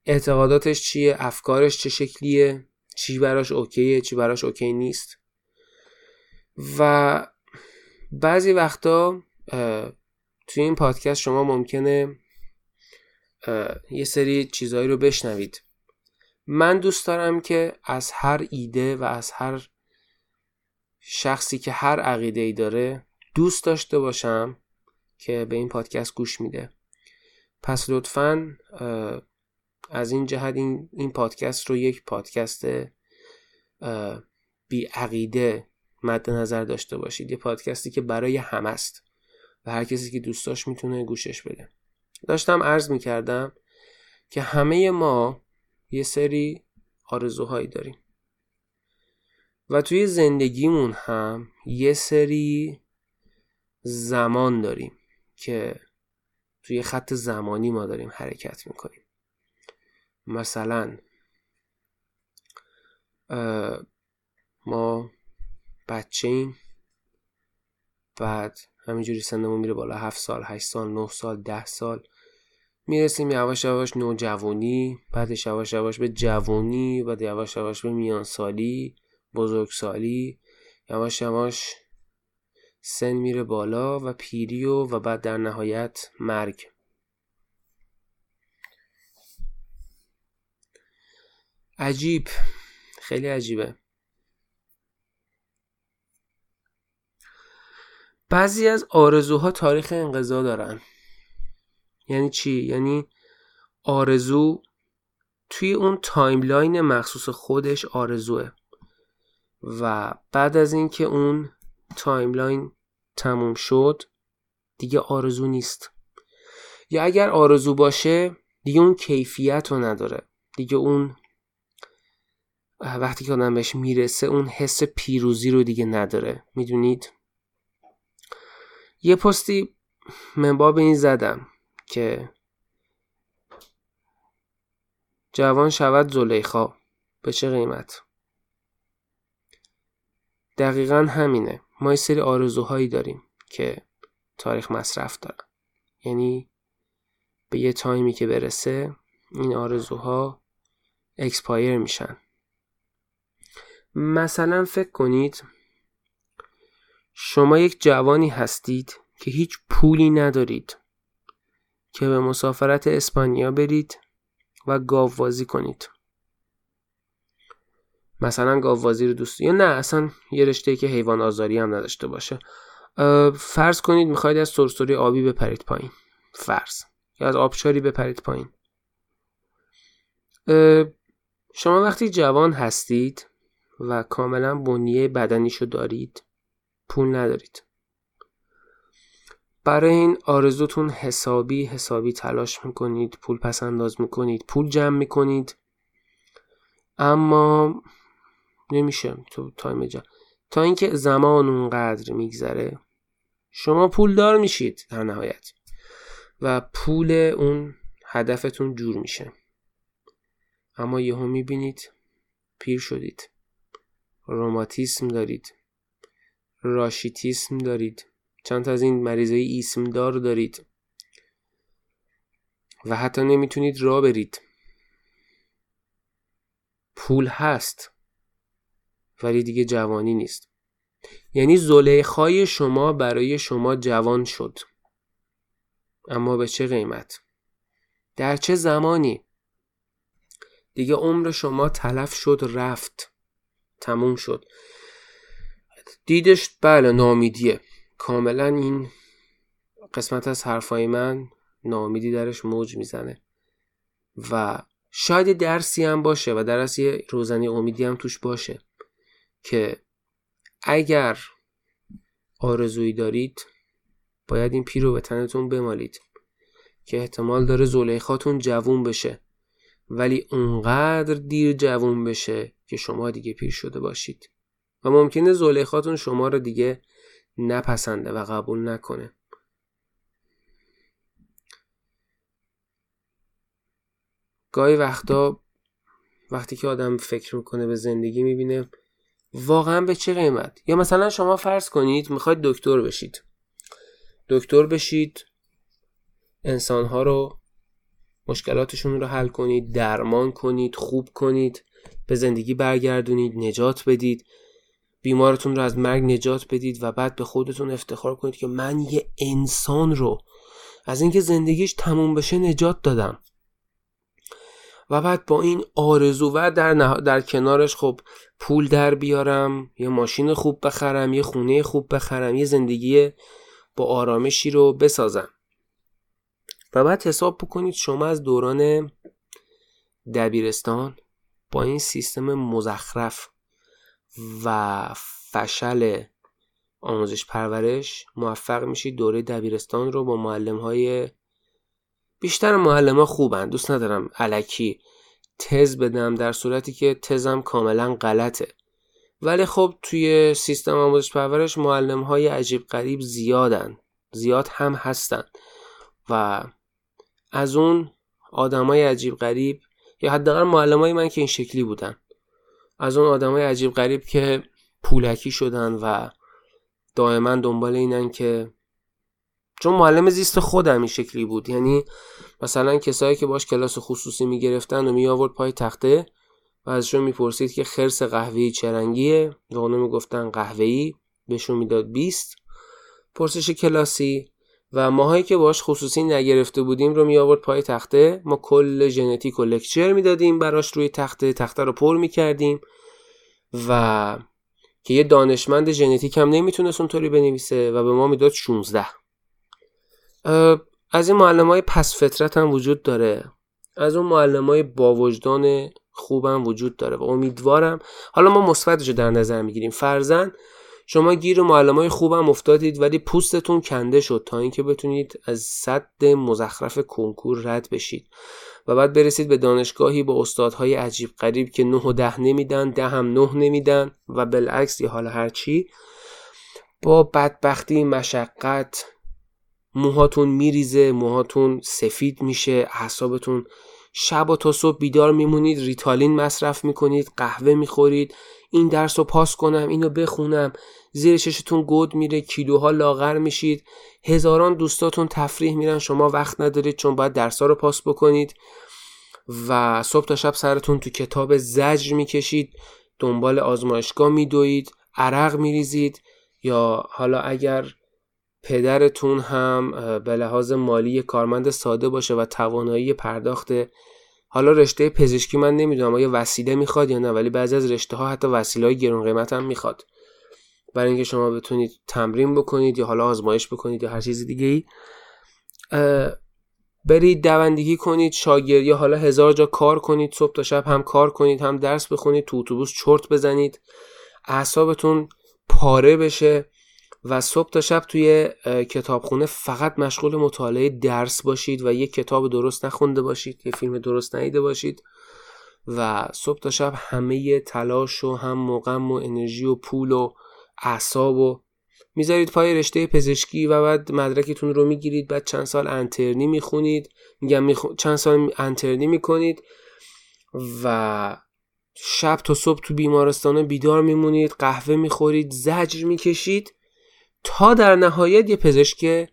اعتقاداتش چیه؟ افکارش چه شکلیه؟ چی براش اوکیه؟ چی براش اوکی نیست؟ و بعضی وقتا توی این پادکست شما ممکنه یه سری چیزهایی رو بشنوید. من دوست دارم که از هر ایده و از هر شخصی که هر عقیده ای داره دوست داشته باشم که به این پادکست گوش میده. پس لطفا از این جهت این, این پادکست رو یک پادکست بی عقیده مد نظر داشته باشید. یه پادکستی که برای همه است و هر کسی که دوست داشت می‌تونه گوشش بده. داشتم عرض می‌کردم که همه ما یه سری آرزوهایی داریم. و توی زندگیمون هم یه سری زمان داریم که توی خط زمانی ما داریم حرکت می‌کنیم. مثلا ما بچه ایم بعد همینجوری سنمون میره بالا هفت سال هشت سال نه سال ده سال. می‌رسیم یواش یواش نوجوانی بعدش یواش یواش به جوانی بعد یواش یواش به میانسالی بزرگسالی. یواش یواش سن میره بالا و پیری و و بعد در نهایت مرگ. عجیب. خیلی عجیبه. بعضی از آرزوها تاریخ انقضا دارن. یعنی چی؟ یعنی آرزو توی اون timeline مخصوص خودش آرزوه. و بعد از اینکه اون timeline تموم شد دیگه آرزو نیست. یا اگر آرزو باشه دیگه اون کیفیت رو نداره. دیگه اون وقتی که آدم بهش می‌رسه اون حس پیروزی رو دیگه نداره. می‌دونید؟ یه پستی من باب این زدم که جوان شود زلیخا. به چه قیمت؟ دقیقا همینه. ما یه سری آرزوهایی داریم که تاریخ مصرف دارن. یعنی به یه time ی که برسه این آرزوها expire میشن. مثلا فکر کنید شما یک جوانی هستید که هیچ پولی ندارید که به مسافرت اسپانیا برید و گاوبازی کنید. مثلا گاوبازی رو دوست یا نه اصلا یه رشته که حیوان آزاری هم نداشته باشه. فرض کنید می‌خواید از سرسوری آبی بپرید پایین. فرض. یا از آبشاری بپرید پایین. شما وقتی جوان هستید و کاملا بنیه بدنیشو دارید پول ندارید. برای این آرزوتون حسابی حسابی تلاش می‌کنید پول پس انداز می‌کنید پول جمع می‌کنید. اما نمیشه تو تایم جمع. تا اینکه زمان اونقدر میگذره شما پول دار میشید در نهایت. و پول اون هدفتون جور میشه. اما یهو می‌بینید پیر شدید. روماتیسم دارید. راشیتیسم دارید. چند تا از این مریضای ایسم دار دارید. و حتی نمی‌تونید را برید. پول هست ولی دیگه جوانی نیست. یعنی زلیخای شما برای شما جوان شد. اما به چه قیمت؟ در چه زمانی؟ دیگه عمر شما تلف شد رفت. تموم شد. دیدش بله نامیدیه. کاملا این قسمت از حرفای من نامیدی درش موج می‌زنه. و شاید درسی هم باشه و در یه روزنی امیدی هم توش باشه که اگر آرزویی دارید باید این پیر رو به تنتون بمالید که احتمال داره زلیخاتون جوون بشه. ولی اونقدر دیر جوون بشه که شما دیگه پیر شده باشید. و ممکنه زلیخاتون شما رو دیگه نپسنده و قبول نکنه. گاهی وقتا وقتی که آدم فکر می‌کنه به زندگی می‌بینه واقعا به چه قیمت؟ یا مثلا شما فرض کنید می‌خواید دکتر بشید. دکتر بشید انسانها رو مشکلاتشون رو حل کنید درمان کنید خوب کنید به زندگی برگردونید نجات بدید. بیمارتون رو از مرگ نجات بدید و بعد به خودتون افتخار کنید که من یه انسان رو از اینکه زندگیش تموم بشه نجات دادم. و بعد با این آرزو و در, در کنارش خب پول در بیارم یه ماشین خوب بخرم یه خونه خوب بخرم یه زندگی با آرامشی رو بسازم. و بعد حساب بکنید شما از دوران دبیرستان با این سیستم مزخرف و فشل آموزش پرورش موفق میشید دوره دبیرستان رو با معلم های بیشتر معلم ها خوبن. دوست ندارم علکی تز بدم در صورتی که تزم کاملا غلطه. ولی خب توی سیستم آموزش پرورش معلم های عجیب غریب زیادن. زیاد هم هستن. و از اون آدمای عجیب غریب یا حداقل معلمای من که این شکلی بودن. از اون آدمای عجیب غریب که پولکی شدن و دائما دنبال اینن که چون معلم زیست خودم این شکلی بود. یعنی مثلا کسایی که باش کلاس خصوصی می‌گرفتن و می آورد پای تخته و ازشون می‌پرسید که خرس قهوه‌ای چه رنگیه؟ و اونو می‌گفتن قهوه‌ای. بهشون می‌داد 20 پرسش کلاسی. و ماهایی که باش خصوصی نگرفته بودیم رو می آورد پای تخته. ما کل ژنتیک و لکچر می‌دادیم براش روی تخته تخته رو پر می کردیم و که یه دانشمند ژنتیک هم نمی‌تونست اونطوری بنویسه و به ما می‌داد 16 از این معلم های پس فطرت هم وجود داره. از اون معلم های با وجدان خوبم وجود داره و امیدوارم. حالا ما مثبتش در نظر می‌گیریم. فرزن شما گیر معلم های خوبم افتادید ولی پوستتون کنده شد تا اینکه بتونید از صد مزخرف کنکور رد بشید. و بعد برسید به دانشگاهی با استادهای عجیب غریب که نه و ده نمیدن ده هم نه نمیدن و بالعکس یا حالا هرچی با بدبختی مشقت موهاتون میریزه موهاتون سفید میشه اعصابتون شب و تا صبح بیدار میمونید ریتالین مصرف می‌کنید قهوه می‌خورید. این درس رو پاس کنم اینو بخونم. زیر چشتون گود میره کیلوها لاغر میشید. هزاران دوستاتون تفریح میرن شما وقت ندارید چون باید درسا رو پاس بکنید. و صبح تا شب سرتون تو کتاب زجر می‌کشید. دنبال آزمایشگاه میدوید عرق میریزید. یا حالا اگر پدرتون هم به لحاظ مالی کارمند ساده باشه و توانایی پرداخت حالا رشته پزشکی من نمی‌دونم آیا وسیله می‌خواد یا نه ولی بعضی از رشته ها حتی وسیله های گرون قیمت هم می‌خواد. برای اینکه شما بتونید تمرین بکنید یا حالا آزمایش بکنید یا هر چیز دیگه ای برید دوندگی کنید شاگرد یا حالا هزار جا کار کنید صبح تا شب هم کار کنید هم درس بخونید تو اتوبوس چرت بزنید اعصابتون پاره بشه. و صبح تا شب توی کتابخونه فقط مشغول مطالعه درس باشید و یک کتاب درست نخونده باشید یه فیلم درست ندیده باشید و صبح تا شب همه تلاش و هم مقم و انرژی و پول و اعصاب و می‌ذارید پای رشته پزشکی و بعد مدرکتون رو می‌گیرید بعد چند سال انترنی می‌خونید میگم چند سال انترنی می‌کنید و شب تا صبح تو بیمارستان بیدار میمونید قهوه می‌خورید زجر می‌کشید تا در نهایت یه پزشک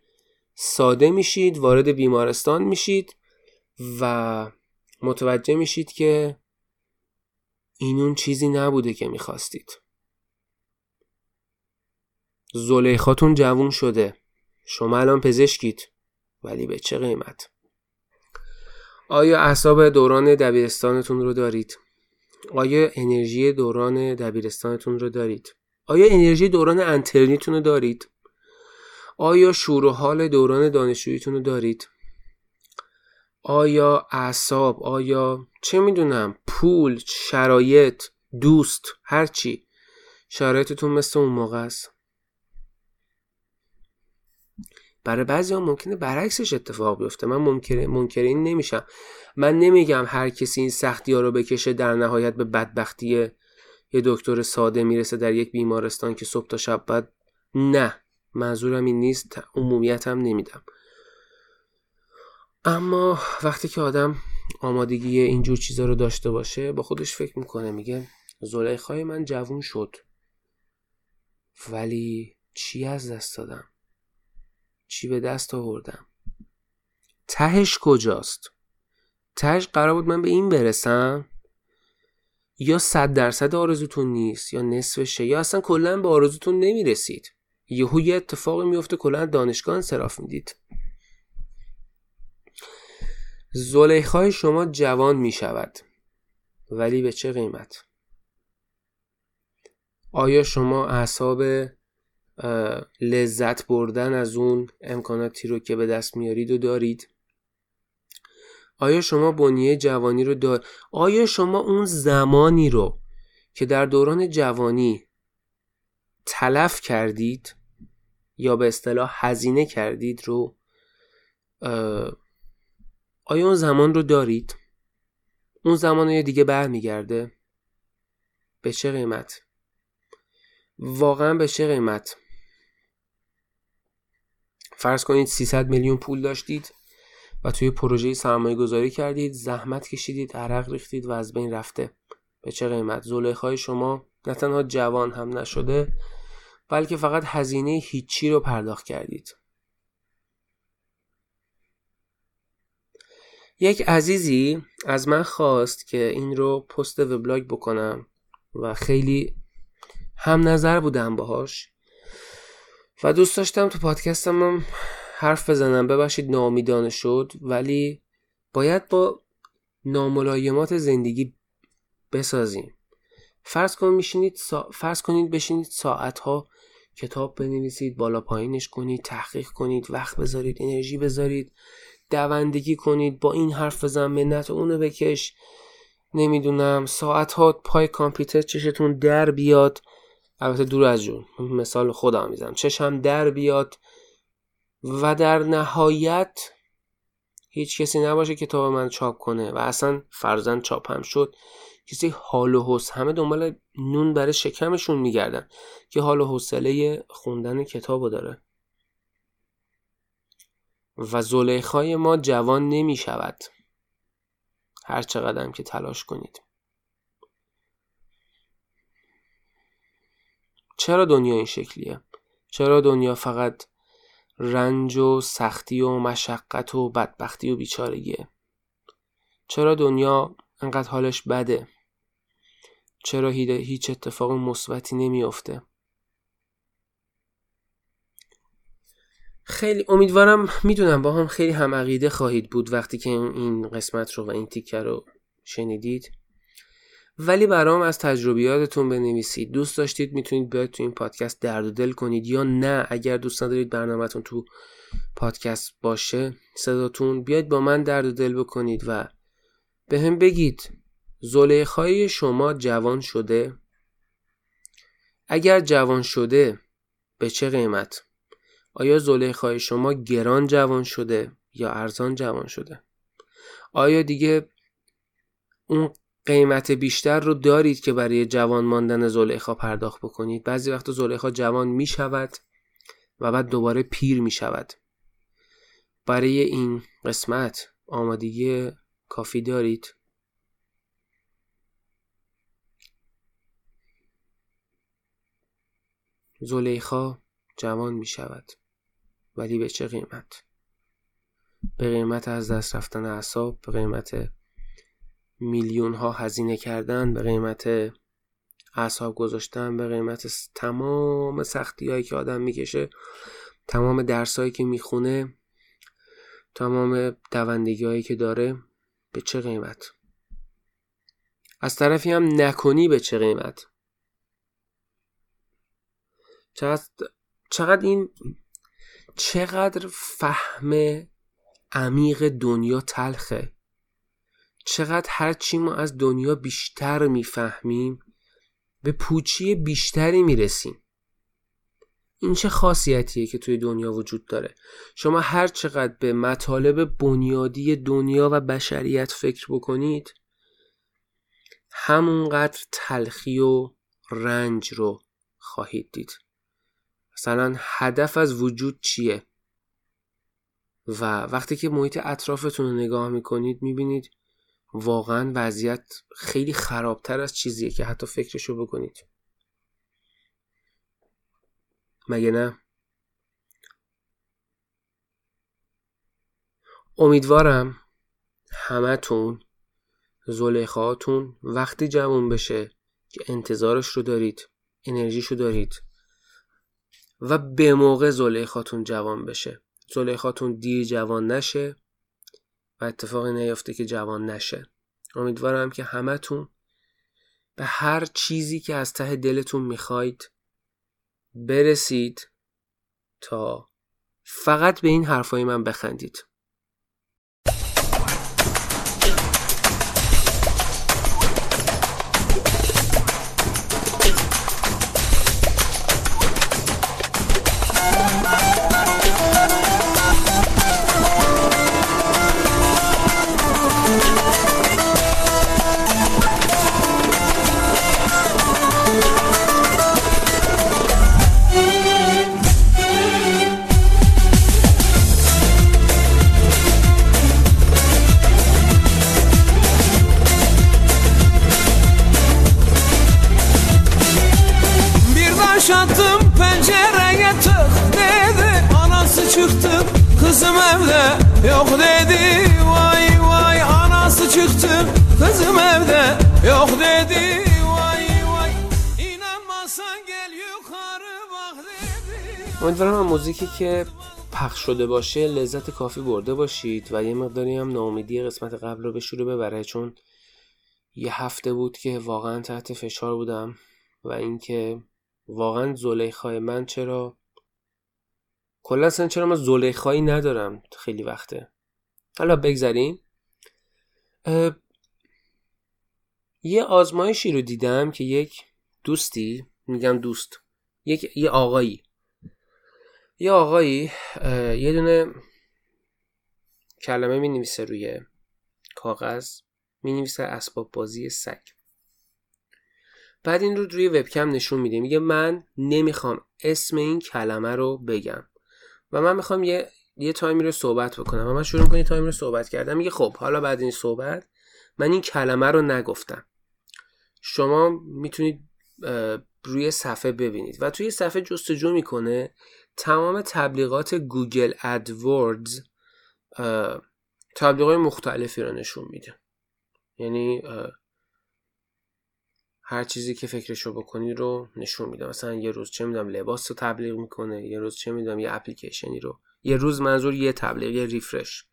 ساده میشید وارد بیمارستان میشید و متوجه میشید که این اون چیزی نبوده که می‌خواستید. زلیخاتون جوون شده. شما الان پزشکید ولی به چه قیمت؟ آیا اعصاب دوران دبیرستانتون رو دارید؟ آیا انرژی دوران دبیرستانتون رو دارید؟ آیا انرژی دوران انترنیتون رو دارید؟ آیا شور و حال دوران دانشجوییتون رو دارید؟ آیا اعصاب آیا چه می‌دونم پول شرایط دوست هرچی شرایطتون مثل اون موقع است؟ برای بعضی ها ممکنه برعکسش اتفاق بیفته. من ممکن این نمیشم. من نمیگم هر کسی این سختی ها رو بکشه در نهایت به بدبختی یه دکتر ساده می‌رسه در یک بیمارستان که صبح تا شب بعد نه. منظورم این نیست عمومیت هم نمیدم. اما وقتی که آدم آمادگی اینجور چیزا رو داشته باشه با خودش فکر می‌کنه میگه زلیخای من جوون شد. ولی چی از دست دادم؟ چی به دست آوردم؟ تهش کجاست؟ تهش قرار بود من به این برسم؟ یا صد درصد آرزوتون نیست یا نصفشه یا اصلا کلا به آرزوتون نمی‌رسید. یهو یه اتفاقی میفته کلا دانشگاه انصراف می‌دید. زلیخای شما جوان می‌شود ولی به چه قیمت؟ آیا شما اعصاب لذت بردن از اون امکاناتی رو که به دست میارید و دارید؟ آیا شما بنیه جوانی رو دار آیا شما اون زمانی رو که در دوران جوانی تلف کردید یا به اصطلاح هزینه کردید رو آیا اون زمان رو دارید؟ اون زمان رو دیگه برمیگرده؟ به چه قیمت؟ واقعا به چه قیمت؟ فرض کنید 300 میلیون پول داشتید. و توی پروژه سرمایه گذاری کردید زحمت کشیدید عرق ریختید و از بین رفته. به چه قیمت؟ زلیخای شما نه تنها جوان هم نشده بلکه فقط هزینه هیچی رو پرداخت کردید. یک عزیزی از من خواست که این رو پست وبلاگ بکنم و خیلی هم نظر بودم باهاش و دوست داشتم تو پادکستم هم حرف بزنم. ببخشید نامیدانه شد ولی باید با ناملایمات زندگی بسازیم. فرض کنید میشینید سا... فرض کنید بشینید ساعت ها کتاب بنویسید بالا پایینش کنید تحقیق کنید وقت بذارید انرژی بذارید دوندگی کنید با این حرف بزن منت اونو بکش. نمی‌دونم ساعت ها پای کامپیوتر چشتون در بیاد. البته دور از جون مثال خودم می‌زنم. چشم در بیاد. و در نهایت هیچ کسی نباشه کتاب من چاپ کنه و اصلا فرزن چاپ هم شد. کسی حال و حوصله همه دنبال نون برای شکمشون میگردن که حال و حوصله خوندن کتابو داره. و زلیخای ما جوان نمی شود هر چقدر که تلاش کنید. چرا دنیا این شکلیه؟ چرا دنیا فقط رنج و سختی و مشقت و بدبختی و بیچارگیه؟ چرا دنیا انقدر حالش بده؟ چرا هیچ اتفاق مثبتی نمیافته؟ خیلی امیدوارم می‌دونم با هم خیلی هم عقیده خواهید بود وقتی که این قسمت رو و این تیکه رو شنیدید ولی برام از تجربیاتتون بنویسید. دوست داشتید می‌تونید بیاید تو این پادکست درد و دل کنید یا نه. اگر دوست ندارید برنامهتون تو پادکست باشه صداتون بیاید با من درد و دل بکنید و به هم بگید. زلیخای شما جوان شده. اگر جوان شده به چه قیمت؟ آیا زلیخای شما گران جوان شده یا ارزان جوان شده؟ آیا دیگه اون قیمت بیشتر رو دارید که برای جوان ماندن زلیخا پرداخت بکنید. بعضی وقت زلیخا جوان می شود و بعد دوباره پیر می شود. برای این قسمت آمادگی کافی دارید. زلیخا جوان می شود ولی به چه قیمت؟ به قیمت از دست رفتن اعصاب به قیمت میلیون ها هزینه کردن به قیمت اعصاب گذاشتن به قیمت تمام سختی هایی که آدم می‌کشه تمام درس هایی که می‌خونه تمام دوندگی هایی که داره به چه قیمت؟ از طرفی هم نکنی به چه قیمت؟ چقدر, چقدر این چقدر فهم عمیق دنیا تلخه. چقدر هرچی ما از دنیا بیشتر می‌فهمیم به پوچی بیشتری می‌رسیم. این چه خاصیتیه که توی دنیا وجود داره؟ شما هر چقدر به مطالب بنیادی دنیا و بشریت فکر بکنید همونقدر تلخی و رنج رو خواهید دید. مثلا هدف از وجود چیه؟ و وقتی که محیط اطرافتون رو نگاه می‌کنید می‌بینید واقعا وضعیت خیلی خرابتر از چیزیه که حتی فکرشو بکنید. مگه نه؟ امیدوارم همتون زلیخاتون وقتی جوان بشه که انتظارش رو دارید انرژیشو دارید و به موقع زلیخاتون جوان بشه. زلیخاتون دیر جوان نشه. اتفاقی نیافته که جوان نشه. امیدوارم که همتون به هر چیزی که از ته دلتون می‌خواید برسید تا فقط به این حرفای من بخندید. امیدوارم موزیکی که پخش شده باشه لذت کافی برده باشید و یه مقداری هم ناامیدی قسمت قبل رو به شروع ببره چون یه هفته بود که واقعا تحت فشار بودم و اینکه واقعا زلیخای من چرا کلا اصلا چرا من زلیخایی ندارم خیلی وقته. حالا بگذریم. یه آزمایشی رو دیدم که یک دوستی میگم دوست یک یه آقایی یه آقایی یه دونه کلمه می نویسه روی کاغذ می نویسه اسباب بازی سگ. بعد این رو روی وبکم نشون میده. میگه من نمی‌خوام اسم این کلمه رو بگم. و من می‌خوام یه یه تایمی رو صحبت بکنم. و من شروع یه تایمی رو صحبت کردم. میگه خب حالا بعد این صحبت من این کلمه رو نگفتم. شما می‌تونید روی صفحه ببینید. و توی صفحه جستجو می‌کنه تمام تبلیغات گوگل ادوردز تبلیغات مختلفی رو نشون میده. یعنی هر چیزی که فکرشو بکنی رو نشون میده. مثلا یه روز چه می‌دونم لباس رو تبلیغ می‌کنه یه روز چه می‌دونم یه اپلیکیشنی رو. یه روز منظور یه تبلیغ یه ریفرش.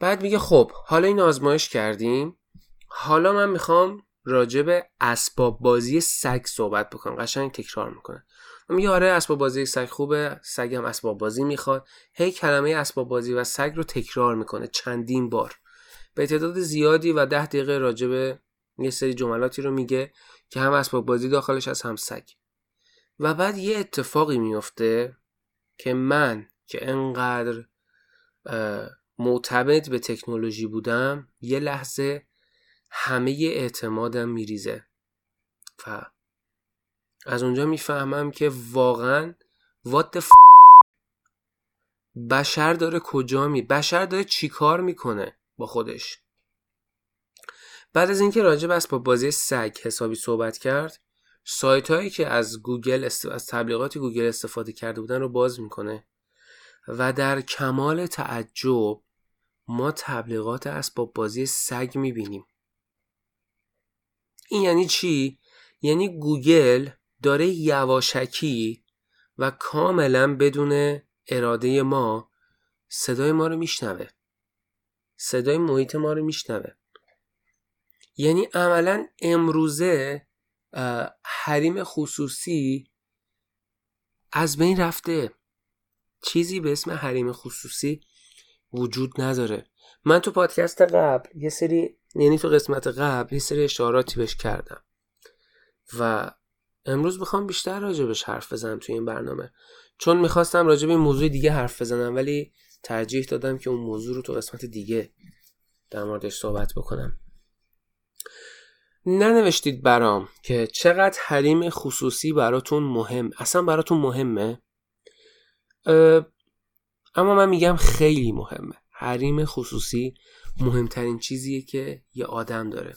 بعد میگه خب حالا این آزمایش کردیم. حالا من می‌خوام راجع به اسباب بازی سگ صحبت بکنم. قشنگ تکرار می‌کنه. میگه آره اسباب بازی سگ خوبه سگ هم اسباب بازی می‌خواد. هی کلمه اسباب بازی و سگ رو تکرار می‌کنه چندین بار. به تعداد زیادی و ده دقیقه راجع به یه سری جملاتی رو میگه که هم اسباب بازی داخلش از هم سگ. و بعد یه اتفاقی میفته که من که انقدر معتمد به تکنولوژی بودم یه لحظه همه اعتمادم میریزه. و از اونجا می‌فهمم که واقعا what the بشر داره کجا می بشر داره چیکار می‌کنه با خودش بعد از اینکه راجع به با بازی سگ حسابی صحبت کرد سایت هایی که از گوگل است... از تبلیغات گوگل استفاده کرده بودن رو باز می‌کنه و در کمال تعجب ما تبلیغات اسباب بازی سگ می‌بینیم این یعنی چی؟ یعنی گوگل داره یواشکی و کاملا بدون اراده ما صدای ما رو میشنوه. صدای محیط ما رو میشنوه. یعنی عملا امروزه حریم خصوصی از بین رفته. چیزی به اسم حریم خصوصی وجود نداره. من تو پادکست قبل یه سری یعنی تو قسمت قبل یه سری اشاراتی بهش کردم و امروز می‌خوام بیشتر راجبش حرف بزنم توی این برنامه. چون می‌خواستم راجب این موضوع دیگه حرف بزنم ولی ترجیح دادم که اون موضوع رو تو قسمت دیگه در موردش صحبت بکنم. ننوشتید برام که چقدر حریم خصوصی براتون مهم اصلا براتون مهمه؟ اما من میگم خیلی مهمه. حریم خصوصی مهمترین چیزیه که یه آدم داره.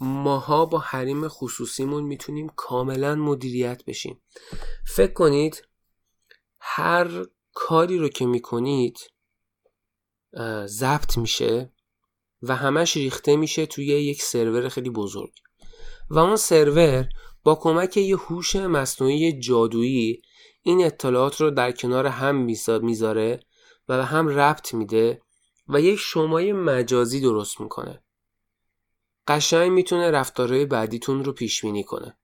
ماها با حریم خصوصیمون می‌تونیم کاملا مدیریت بشیم. فکر کنید هر کاری رو که می‌کنید ضبط میشه و همش ریخته میشه توی یک سرور خیلی بزرگ. و اون سرور با کمک یه هوش مصنوعی جادویی این اطلاعات رو در کنار هم می‌ذاره و به هم ربط میده و یک شمای مجازی درست می‌کنه. قشنگ می‌تونه رفتارهای بعدیتون رو پیش بینی کنه.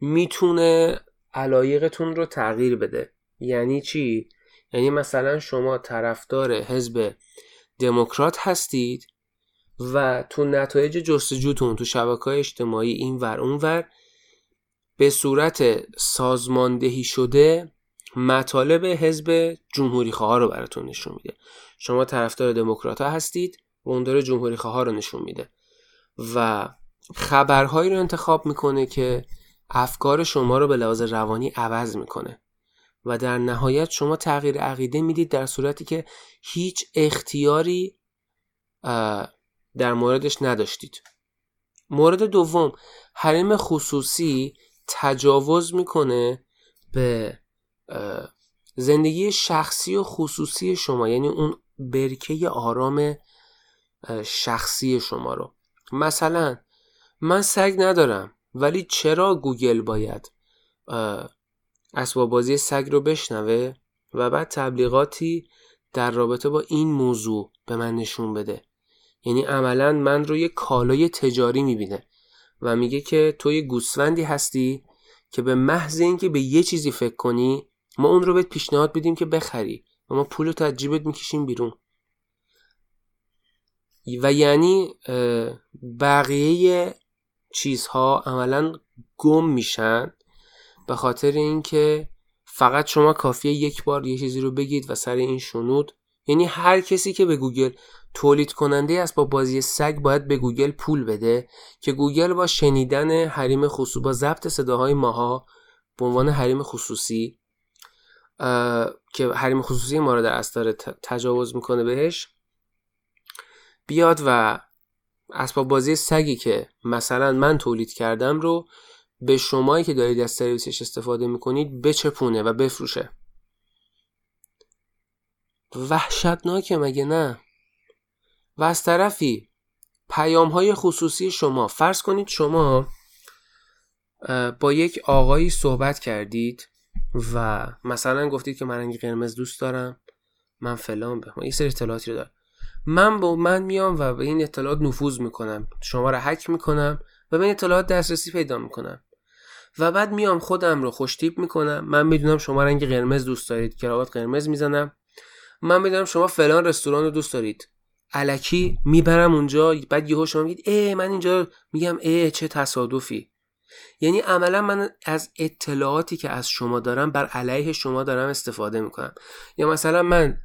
می‌تونه علایقتون رو تغییر بده. یعنی چی؟ یعنی مثلا شما طرفدار حزب دموکرات هستید و تو نتایج جستجوتون تو شبکه های اجتماعی این ور اون ور به صورت سازماندهی شده مطالب حزب جمهوری خواه رو براتون نشون میده. شما طرفدار دموکرات هستید و اون داره جمهوری خواه رو نشون میده. و خبرهایی رو انتخاب می‌کنه که افکار شما رو به لحاظ روانی عوض می‌کنه. و در نهایت شما تغییر عقیده می‌دید در صورتی که هیچ اختیاری در موردش نداشتید. مورد دوم حریم خصوصی تجاوز می‌کنه به زندگی شخصی و خصوصی شما یعنی اون برکه آرام شخصی شما رو. مثلا من سگ ندارم ولی چرا گوگل باید اسباب بازی سگ رو بشنوه و بعد تبلیغاتی در رابطه با این موضوع به من نشون بده؟ یعنی عملا من رو یه کالای تجاری می‌بینه و میگه که تو یه گوسفندی هستی که به محض اینکه به یه چیزی فکر کنی ما اون رو بهت پیشنهاد بدیم که بخری و ما پول رو جیبت می‌کشیم بیرون. و یعنی بقیه چیزها عملا گم میشن به خاطر اینکه فقط شما کافیه یک بار یه چیزی رو بگید و سر این شنود. یعنی هر کسی که به گوگل تولید کننده است با بازی سگ باید به گوگل پول بده که گوگل با شنیدن حریم خصوصی با ضبط صداهای ماها به عنوان حریم خصوصی که حریم خصوصی ما رو در اصل تجاوز می‌کنه بهش بیاد و اسباب بازی سگی که مثلا من تولید کردم رو به شمایی که دارید از سرویسش استفاده می‌کنید بچپونه و بفروشه. وحشتناکه مگه نه؟ و از طرفی پیام های خصوصی شما فرض کنید شما با یک آقایی صحبت کردید و مثلا گفتید که من رنگ قرمز دوست دارم من فلان به یه سری اطلاعاتی رو دارم. من با من میام و به این اطلاعات نفوذ می‌کنم. شما رو حک می‌کنم و به این اطلاعات دسترسی پیدا می‌کنم. و بعد میام خودم رو خوشتیپ می‌کنم. من می‌دونم شما رنگ قرمز دوست دارید کراوات قرمز می‌زنم. من می‌دونم شما فلان رستوران رو دوست دارید. علکی می‌برم اونجا بعد یهو شما میگید ای من اینجا میگم ای چه تصادفی. یعنی عملا من از اطلاعاتی که از شما دارم بر علیه شما دارم استفاده می‌کنم. یا مثلا من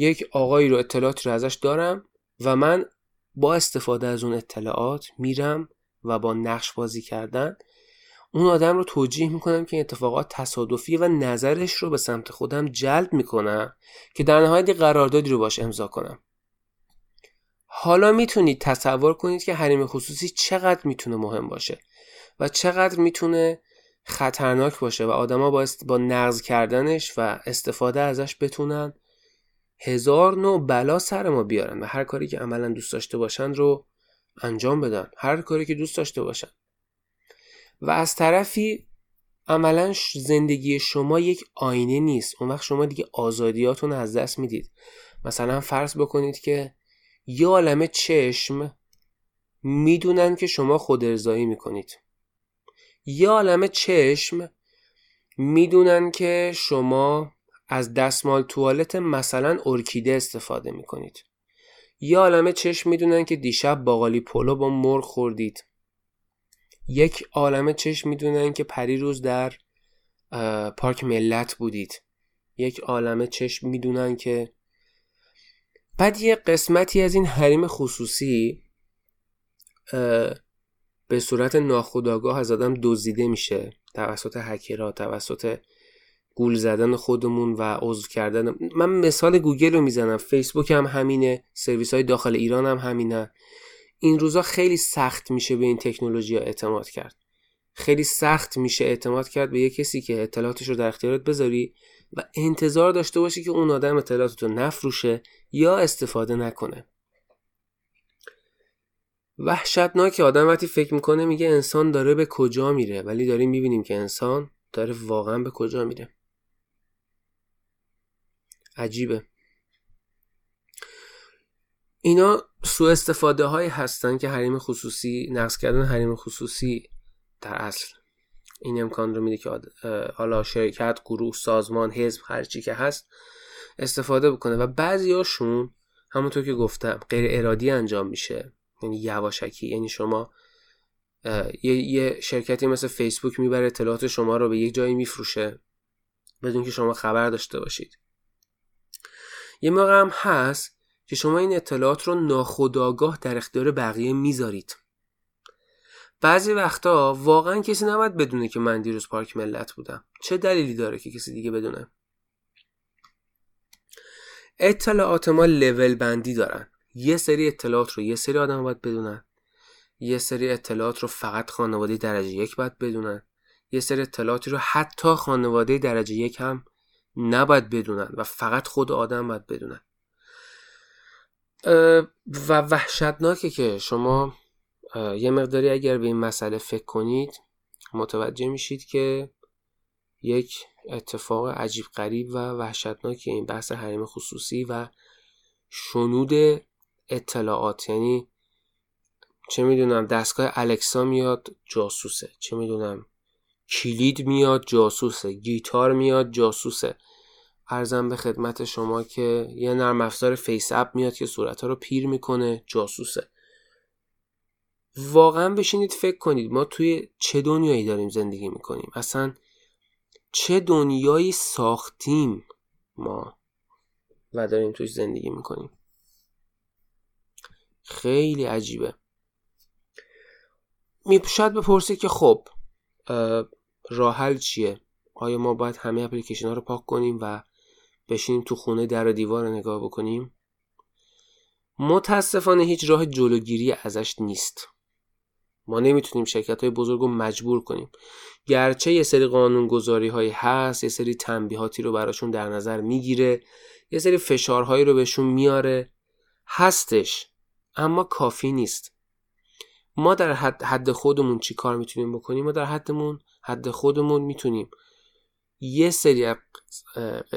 یک آقایی رو اطلاعاتی رو ازش دارم و من با استفاده از اون اطلاعات میرم و با نقش بازی کردن. اون آدم رو توجیه می‌کنم که این اتفاقات تصادفی و نظرش رو به سمت خودم جلب می‌کنم که در نهایت قراردادی رو باش امضا کنم. حالا می‌تونید تصور کنید که حریم خصوصی چقدر می‌تونه مهم باشه و چقدر می‌تونه خطرناک باشه و آدما با, با نقض کردنش و استفاده ازش بتونن هزار نوع بلا سر ما بیارن و هر کاری که عملا دوست داشته باشن رو انجام بدن. هر کاری که دوست داشته باشن. و از طرفی عملا زندگی شما یک آینه نیست. اون وقت شما دیگه آزادیاتون از دست می‌دید. مثلا فرض بکنید که یه عالم چشم می‌دونن که شما خود ارزایی می‌کنید. یه عالم چشم می‌دونن که شما از دستمال توالت مثلا ارکیده استفاده می‌کنید. یه عالم چشم می‌دونن که دیشب باقالی پلو با مرغ خوردید. یک عالم چشم می‌دونن که پریروز در پارک ملت بودید. یک عالم چشم می‌دونن که بعد یه قسمتی از این حریم خصوصی به صورت ناخودآگاه از آدم دزدیده میشه توسط هکرها توسط گول زدن خودمون و عضو کردن. من مثال گوگل رو می‌زنم. فیسبوک هم همینه. سرویس های داخل ایران هم همینه. این روزا خیلی سخت میشه به این تکنولوژی ها اعتماد کرد. خیلی سخت میشه اعتماد کرد به یه کسی که اطلاعاتش رو در اختیارت بذاری و انتظار داشته باشی که اون آدم اطلاعاتتو نفروشه یا استفاده نکنه. وحشتناک آدم وقتی فکر می‌کنه میگه انسان داره به کجا میره ولی داریم می‌بینیم که انسان داره واقعا به کجا میره. عجیبه. اینا سو استفاده هایی هستن که حریم خصوصی نقص کردن حریم خصوصی در اصل. این امکان رو میده که حالا شرکت گروه سازمان حزب هر چی که هست استفاده بکنه. و بعضی هاشون همونطور که گفتم غیر ارادی انجام میشه. یعنی یواشکی. یعنی شما یه،, یه شرکتی مثل فیسبوک می‌بره اطلاعات شما رو به یک جایی میفروشه بدون که شما خبر داشته باشید. یه موقع هم هست که شما این اطلاعات رو ناخودآگاه در اختیار بقیه می‌ذارید. بعضی وقتا واقعا کسی نباید بدونه که من دیروز پارک ملت بودم. چه دلیلی داره که کسی دیگه بدونه؟ اطلاعات ما لول بندی دارن. یه سری اطلاعات رو یه سری آدم باید بدونن. یه سری اطلاعات رو فقط خانواده درجه یک باید بدونن. یه سری اطلاعاتی رو حتی خانواده درجه یک هم نباید بدونن و فقط خود آدم باید بدونن. و وحشتناکه که شما یه مقداری اگر به این مسئله فکر کنید متوجه میشید که یک اتفاق عجیب غریب و وحشتناکی این بحث حریم خصوصی و شنود اطلاعات. یعنی چه می‌دونم دستگاه الکسا میاد جاسوسه. چه می‌دونم کلید میاد جاسوسه. گیتار میاد جاسوسه. عرضم به خدمت شما که یه نرم افزار FaceApp میاد که صورتها رو پیر می‌کنه جاسوسه. واقعا بشینید فکر کنید ما توی چه دنیایی داریم زندگی می‌کنیم؟ اصلا چه دنیایی ساختیم ما و داریم توش زندگی می‌کنیم؟ خیلی عجیبه. می شاید بپرسید که خب راه حل چیه؟ آیا ما باید همه اپلیکیشن ها رو پاک کنیم و بشینیم تو خونه در و دیوار نگاه بکنیم. متاسفانه هیچ راه جلوگیری ازش نیست. ما نمی‌تونیم شرکت های بزرگ رو مجبور کنیم. گرچه یه سری قانون گذاری هایی هست یه سری تنبیهاتی رو براشون در نظر می‌گیره یه سری فشارهایی رو بهشون میاره. هستش اما کافی نیست. ما در حد, حد خودمون چی کار می‌تونیم بکنیم؟ ما در حدمون حد خودمون می‌تونیم. یه سری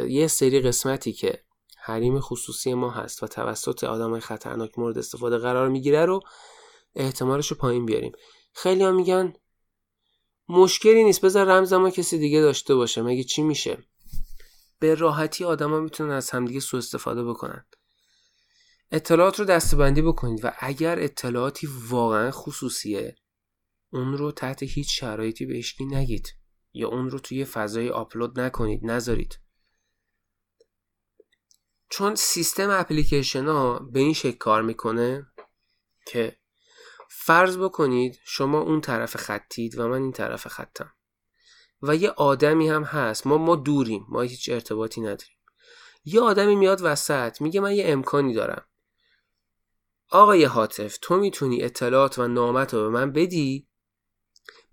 یه سری قسمتی که حریم خصوصی ما هست و توسط آدم خطرناک مورد استفاده قرار می‌گیره رو احتمالش رو پایین بیاریم. خیلی میگن مشکلی نیست بذار رمز ما کسی دیگه داشته باشه. مگه چی میشه؟ به راحتی آدما می‌تونن از همدیگه سوء استفاده بکنن. اطلاعات رو دستبندی بکنید و اگر اطلاعاتی واقعا خصوصیه اون رو تحت هیچ شرایطی به اشکی نگید. یا اون رو توی فضای آپلود نکنید نذارید. چون سیستم اپلیکیشن ها به این شکل کار می‌کنه که فرض بکنید شما اون طرف خطید و من این طرف خطم و یه آدمی هم هست. ما ما دوریم. ما هیچ ارتباطی نداریم. یه آدمی میاد وسط میگه من یه امکانی دارم. آقای حاطف تو می‌تونی اطلاعات و نامت رو به من بدی؟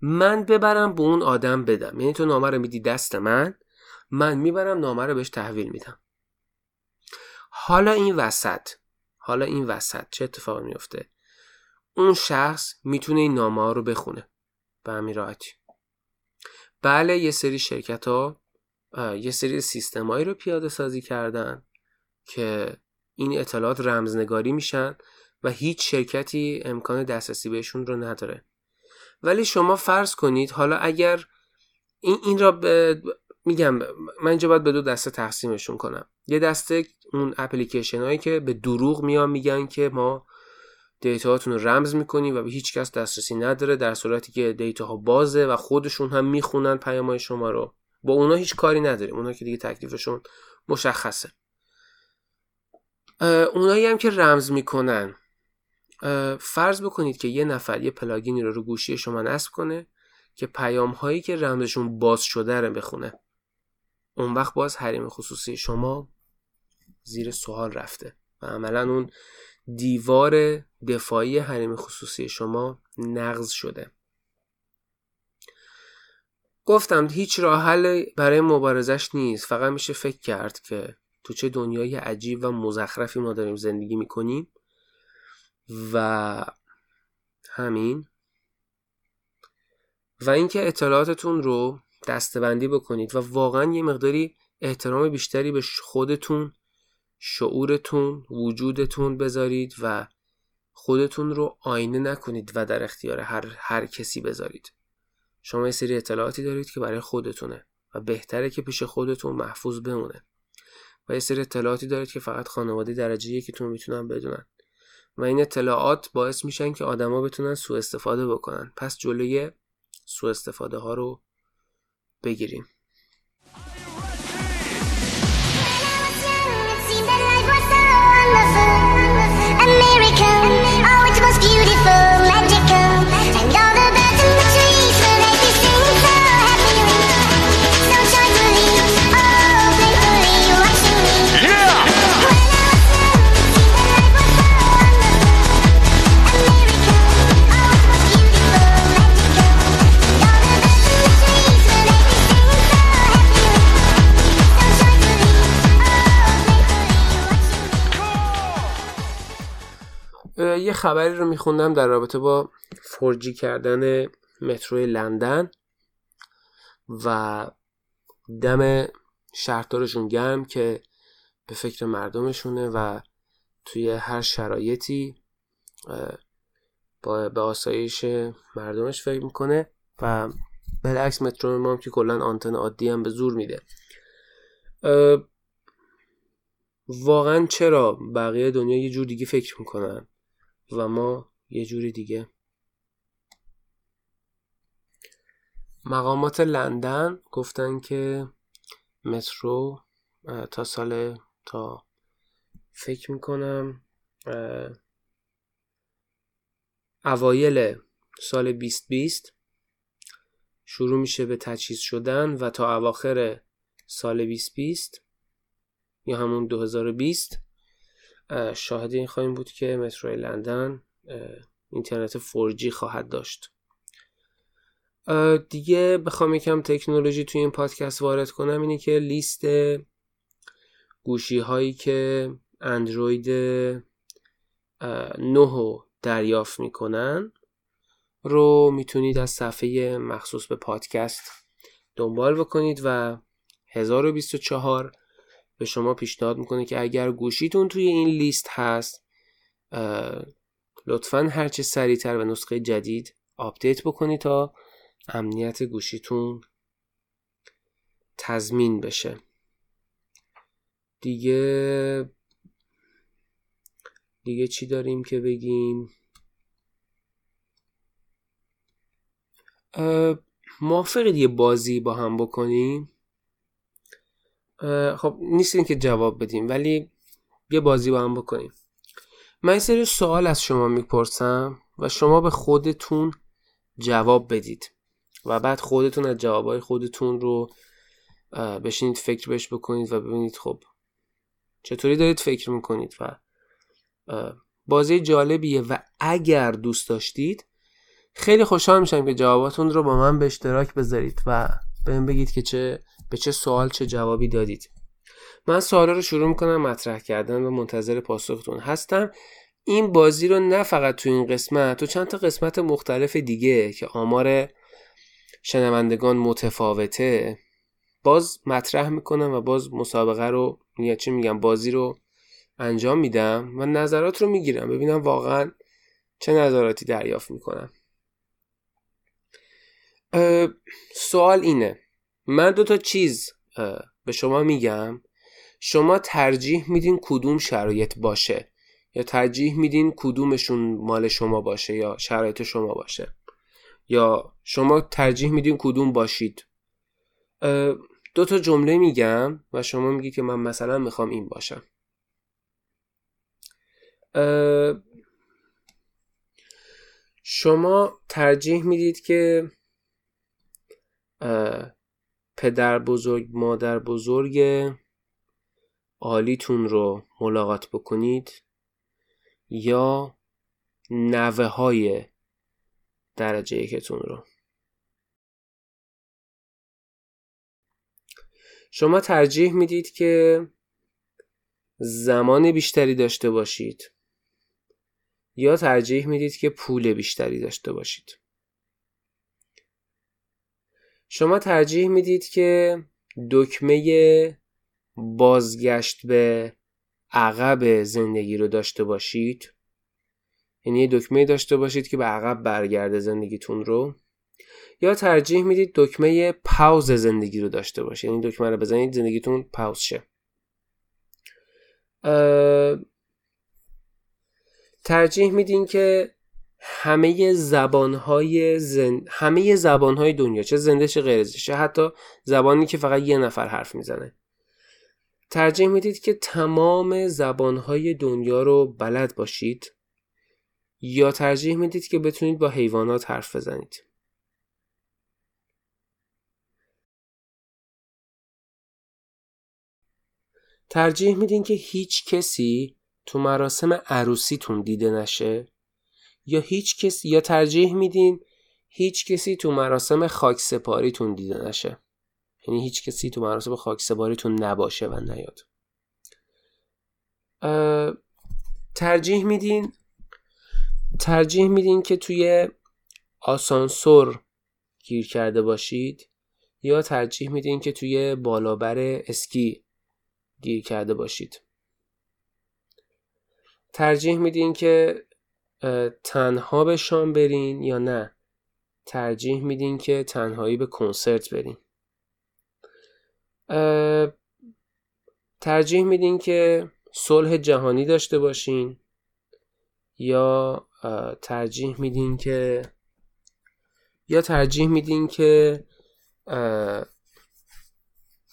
من ببرم به اون آدم بدم. یعنی تو نامه رو میدی دست من من می‌برم نامه رو بهش تحویل میدم. حالا این وسط حالا این وسط چه اتفاقی میفته اون شخص می‌تونه این نامه ها رو بخونه به همین راحتی بله یه سری شرکت ها یه سری سیستمایی رو پیاده سازی کردن که این اطلاعات رمزنگاری میشن و هیچ شرکتی امکان دسترسی بهشون رو نداره. ولی شما فرض کنید حالا اگر این, این را میگم من اینجا باید به دو دسته تقسیمشون کنم. یه دسته اون اپلیکیشن هایی که به دروغ میان میگن که ما دیتاهاتون رو رمز می‌کنیم و به هیچ کس دسترسی نداره در صورتی که دیتاها بازه و خودشون هم می‌خونن پیامهای شما رو. با اونا هیچ کاری نداریم. اونا که دیگه تکلیفشون مشخصه. اونایی هم که رمز می‌کنن. فرض بکنید که یه نفر یه پلاگینی رو رو گوشی شما نصب کنه که پیام هایی که رمزشون باز شده رو بخونه. اون وقت باز حریم خصوصی شما زیر سوال رفته و عملا اون دیوار دفاعی حریم خصوصی شما نقض شده. گفتم هیچ راه حل برای مبارزش نیست. فقط میشه فکر کرد که تو چه دنیای عجیب و مزخرفی ما داریم زندگی می‌کنیم. و همین. و اینکه اطلاعاتتون رو دستبندی بکنید و واقعا یه مقداری احترام بیشتری به خودتون شعورتون وجودتون بذارید و خودتون رو آینه نکنید و در اختیار هر, هر کسی بذارید. شما یه سری اطلاعاتی دارید که برای خودتونه و بهتره که پیش خودتون محفوظ بمونه. و یه سری اطلاعاتی دارید که فقط خانواده درجه یکیتون می‌تونن بدونن. و این اطلاعات باعث میشن که آدما بتونن سوء استفاده بکنن. پس جلوی سوء استفاده ها رو بگیریم. یه خبری رو میخوندم در رابطه با فرجی کردن مترو لندن و دم شهردارشون گرم که به فکر مردمشونه و توی هر شرایطی با به آسایش مردمش فکر می‌کنه و بالعکس مترونوم هم که کلا آنتن عادی هم به زور میده. واقعا چرا بقیه دنیا یه جور دیگه فکر می‌کنن؟ و ما یه جوری دیگه. مقامات لندن گفتن که مترو تا سال تا فکر می‌کنم اوایل سال 2020 شروع میشه به تجهیز شدن و تا اواخر سال 2020 یا همون 2020 شاهد این خواهیم بود که مترو لندن اینترنت 4G خواهد داشت. دیگه بخوام یکم تکنولوژی توی این پادکست وارد کنم اینه که لیست گوشی هایی که اندروید 9 دریافت می‌کنن رو می‌تونید از صفحه مخصوص به پادکست دنبال بکنید و 1024 به شما پیشنهاد می‌کنه که اگر گوشیتون توی این لیست هست لطفا هرچه سریعتر به نسخه جدید آپدیت بکنید تا امنیت گوشیتون تضمین بشه. دیگه دیگه چی داریم که بگیم؟ موافقید یه بازی با هم بکنیم؟ خب نیستین که جواب بدیم ولی یه بازی با هم بکنیم. من سری سوال از شما می‌پرسم و شما به خودتون جواب بدید. و بعد خودتون از جوابای خودتون رو بشینید فکر بهش بکنید و ببینید خب چطوری دارید فکر می‌کنید و بازی جالبیه و اگر دوست داشتید خیلی خوشحال میشم که جواباتون رو با من به اشتراک بذارید و بهم بگید که چه به چه سوال چه جوابی دادید. من سوالا رو شروع می‌کنم مطرح کردن و منتظر پاسختون هستم. این بازی رو نه فقط تو این قسمت تو چند تا قسمت مختلف دیگه که آمار شنوندگان متفاوته باز مطرح می‌کنم و باز مسابقه رو یا چی میگم بازی رو انجام میدم و نظرات رو می‌گیرم. ببینم واقعا چه نظراتی دریافت می‌کنم. سوال اینه. من دو تا چیز به شما میگم. شما ترجیح میدین کدوم شرایط باشه یا ترجیح میدین کدومشون مال شما باشه یا شرایط شما باشه. یا شما ترجیح میدین کدوم باشید. دو تا جمله میگم و شما میگی که من مثلا می‌خوام این باشم. شما ترجیح می‌دید که پدر بزرگ مادر بزرگ عالیتون رو ملاقات بکنید یا نوه های درجه یکتون رو. شما ترجیح می‌دید که زمان بیشتری داشته باشید یا ترجیح می‌دید که پول بیشتری داشته باشید؟ شما ترجیح می‌دید که دکمه بازگشت به عقب زندگی رو داشته باشید؟ یعنی یه دکمه داشته باشید که به عقب برگرده زندگیتون رو؟ یا ترجیح می‌دید دکمه پاوز زندگی رو داشته باشید یعنی دکمه رو بزنید زندگیتون پاوز شه. ترجیح میدین که همه زبانهای زن... همه زبانهای دنیا چه زنده چه غیر چه حتی زبانی که فقط یه نفر حرف می‌زنه. ترجیح می‌دید که تمام زبانهای دنیا رو بلد باشید یا ترجیح می‌دید که بتونید با حیوانات حرف بزنید. ترجیح میدین که هیچ کسی تو مراسم عروسیتون دیده نشه؟ یا هیچ کسی یا ترجیح میدین هیچ کسی تو مراسم خاک سپاریتون دیده نشه. یعنی هیچ کسی تو مراسم خاک سپاریتون نباشه و نیاد. ترجیح میدین ترجیح میدین که توی آسانسور گیر کرده باشید یا ترجیح میدین که توی بالابر اسکی گیر کرده باشید. ترجیح میدین که تنها به شام برین یا نه؟ ترجیح میدین که تنهایی به کنسرت برین. ترجیح میدین که صلح جهانی داشته باشین یا ترجیح میدین که یا ترجیح میدین که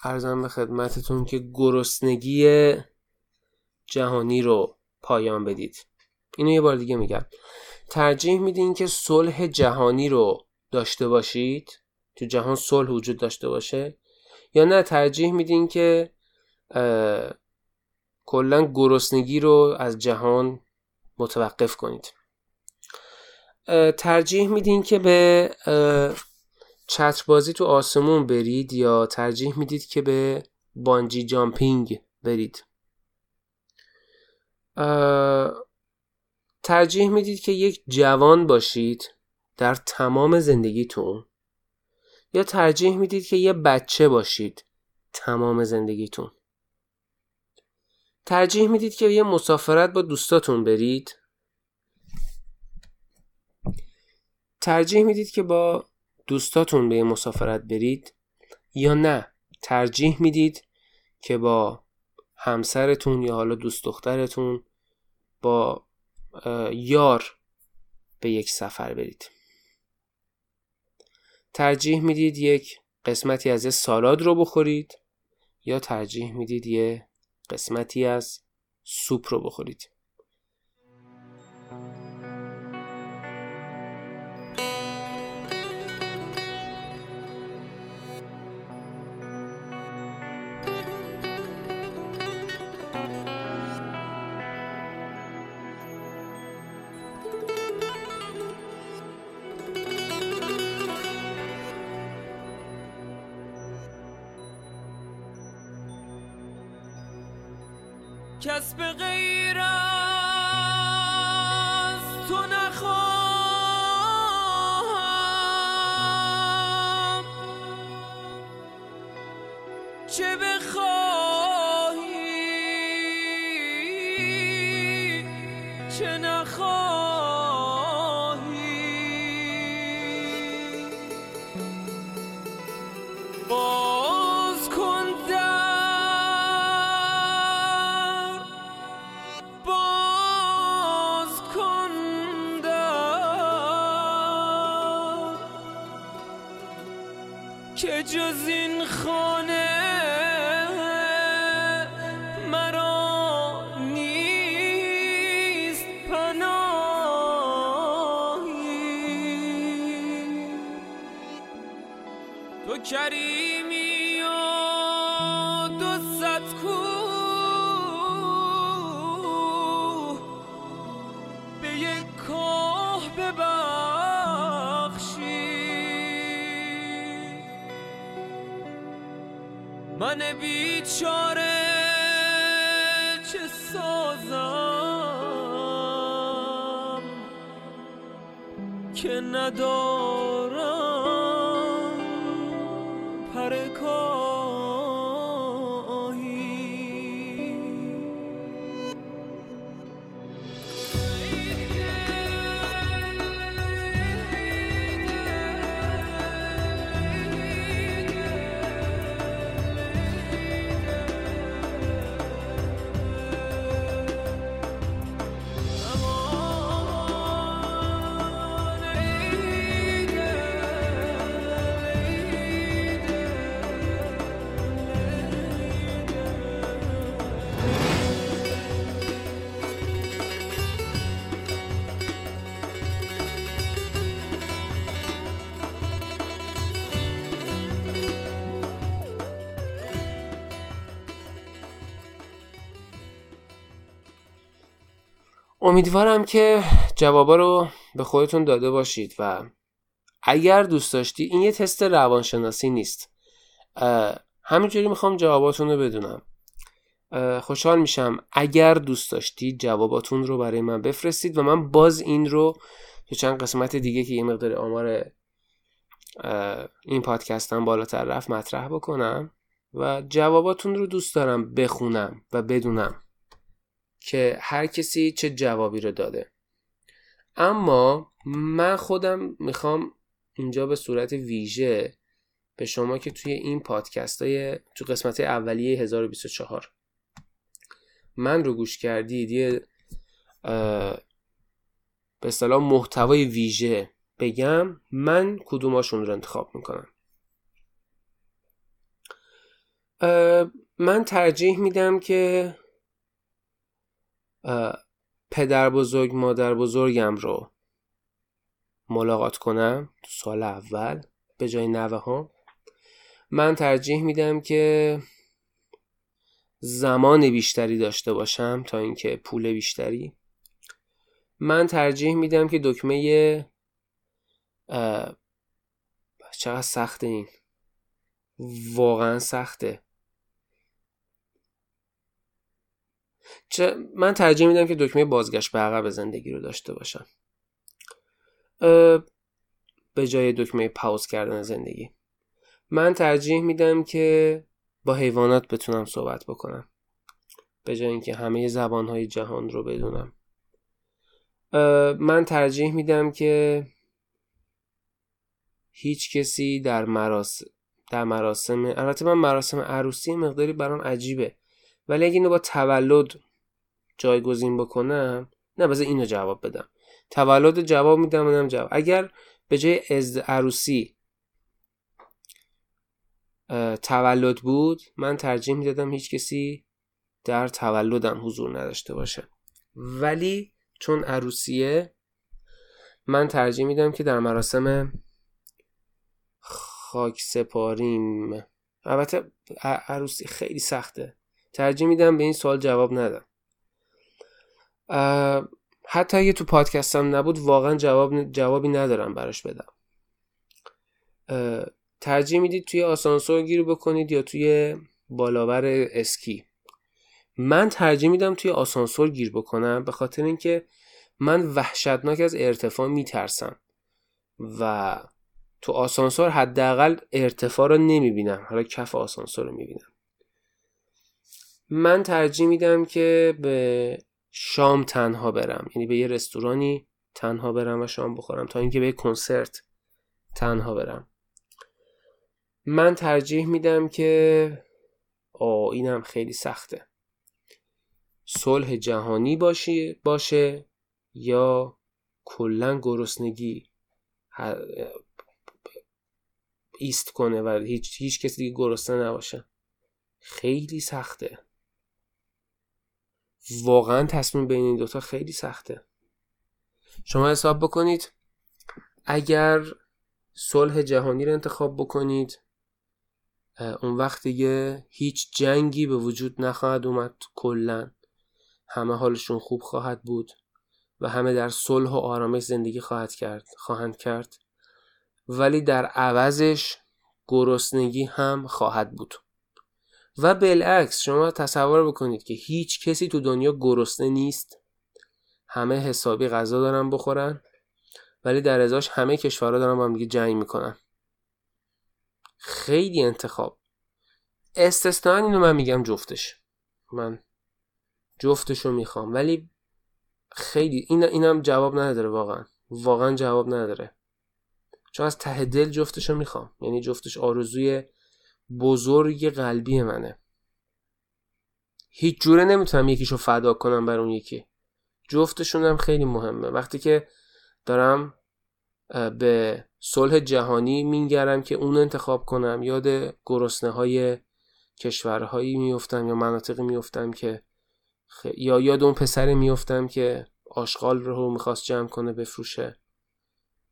ارزم به خدمتتون که گرسنگی جهانی رو پایان بدید. اینو یه بار دیگه میگم. ترجیح میدین که صلح جهانی رو داشته باشید؟ تو جهان صلح وجود داشته باشه؟ یا نه ترجیح میدین که کلا گرسنگی رو از جهان متوقف کنید؟ ترجیح میدین که به چتربازی تو آسمون برید یا ترجیح می‌دید که به بانجی جامپینگ برید؟ ترجیح می‌دید که یک جوان باشید در تمام زندگیتون یا ترجیح می‌دید که یه بچه باشید تمام زندگیتون. ترجیح می‌دید که یه مسافرت با دوستاتون برید. ترجیح می‌دید که با دوستاتون به یه مسافرت برید یا نه. ترجیح می‌دید که با همسرتون یا حالا دوست دخترتون با یار به یک سفر برید. ترجیح می‌دید یک قسمتی از یه سالاد رو بخورید یا ترجیح می‌دید یه قسمتی از سوپ رو بخورید. کس به غیر امیدوارم که جوابا رو به خودتون داده باشید و اگر دوست داشتی این یه تست روانشناسی نیست. همینجوری می‌خوام جواباتون رو بدونم خوشحال میشم اگر دوست داشتید جواباتون رو برای من بفرستید و من باز این رو تو چند قسمت دیگه که یه مقدار آمار این پادکستم بالاتر رفت مطرح بکنم و جواباتون رو دوست دارم بخونم و بدونم. که هر کسی چه جوابی رو داده. اما من خودم می‌خوام اینجا به صورت ویژه به شما که توی این پادکست های تو قسمت اولیه 1024 من رو گوش کردید یه به اصطلاح محتوای ویژه بگم من کدوماشون رو انتخاب می‌کنم. من ترجیح میدم که پدر بزرگ مادر بزرگم رو ملاقات کنم تو سال اول به جای نوه ها من ترجیح میدم که زمان بیشتری داشته باشم تا اینکه پول بیشتری. من ترجیح میدم که دکمه چقدر سخته این. واقعا سخته. چه من ترجیح میدم که دکمه بازگشت به عقب زندگی رو داشته باشم. به جای دکمه پاوز کردن زندگی. من ترجیح میدم که با حیوانات بتونم صحبت بکنم. به جای اینکه همه زبانهای جهان رو بدونم. من ترجیح میدم که هیچ کسی در مراسم در مراسم البته من مراسم عروسی مقداری برام عجیبه. ولی اگه اینو با تولد جایگزین بکنم نه بذار اینو جواب بدم. تولد جواب میدم اونم جواب. اگر به جای از عروسی تولد بود من ترجیح می‌دادم هیچ کسی در تولدم حضور نداشته باشه. ولی چون عروسیه من ترجیح میدم که در مراسم خاک سپاریم البته عروسی خیلی سخته. ترجیح میدم به این سوال جواب ندم. حتی اگه تو پادکستم نبود واقعا جواب جوابی ندارم براش بدم. ترجیح می‌دید توی آسانسور گیر بکنید یا توی بالاور اسکی. من ترجیح میدم توی آسانسور گیر بکنم به خاطر اینکه من وحشتناک از ارتفاع میترسم و تو آسانسور حداقل ارتفاع رو نمی‌بینم. حالا کف آسانسور رو می‌بینم. من ترجیح میدم که به شام تنها برم. یعنی به یه رستورانی تنها برم و شام بخورم تا اینکه به کنسرت تنها برم. من ترجیح میدم که آه اینم خیلی سخته. صلح جهانی باشه باشه یا کلا گرسنگی ایست کنه و هیچ, هیچ کسی دیگه گرسنه نباشه. خیلی سخته. واقعا تصمیم بین این دوتا خیلی سخته. شما حساب بکنید اگر صلح جهانی رو انتخاب بکنید اون وقت دیگه هیچ جنگی به وجود نخواهد اومد کلا همه حالشون خوب خواهد بود و همه در صلح و آرامش زندگی خواهد کرد خواهند کرد. ولی در عوضش گرسنگی هم خواهد بود. و بالعکس شما تصور بکنید که هیچ کسی تو دنیا گرسنه نیست. همه حسابی غذا دارن بخورن ولی در ازاش همه کشورها دارن با هم دیگه جنگ می‌کنن. خیلی انتخاب. استثنا اینو من میگم جفتش. من جفتش رو می‌خوام. ولی خیلی این اینم جواب نداره واقعا. واقعا جواب نداره. چون از ته دل جفتش رو می‌خوام. یعنی جفتش آرزوی بزرگ قلبی منه. هیچ جوره نمی‌تونم یکیشو فدا کنم بر اون یکی. جفتشون هم خیلی مهمه. وقتی که دارم به صلح جهانی مینگرم که اون انتخاب کنم یاد گرسنه های کشورهایی میفتم یا مناطقی میفتم که یا یاد اون پسر میفتم که آشغال رو می‌خواست جمع کنه بفروشه.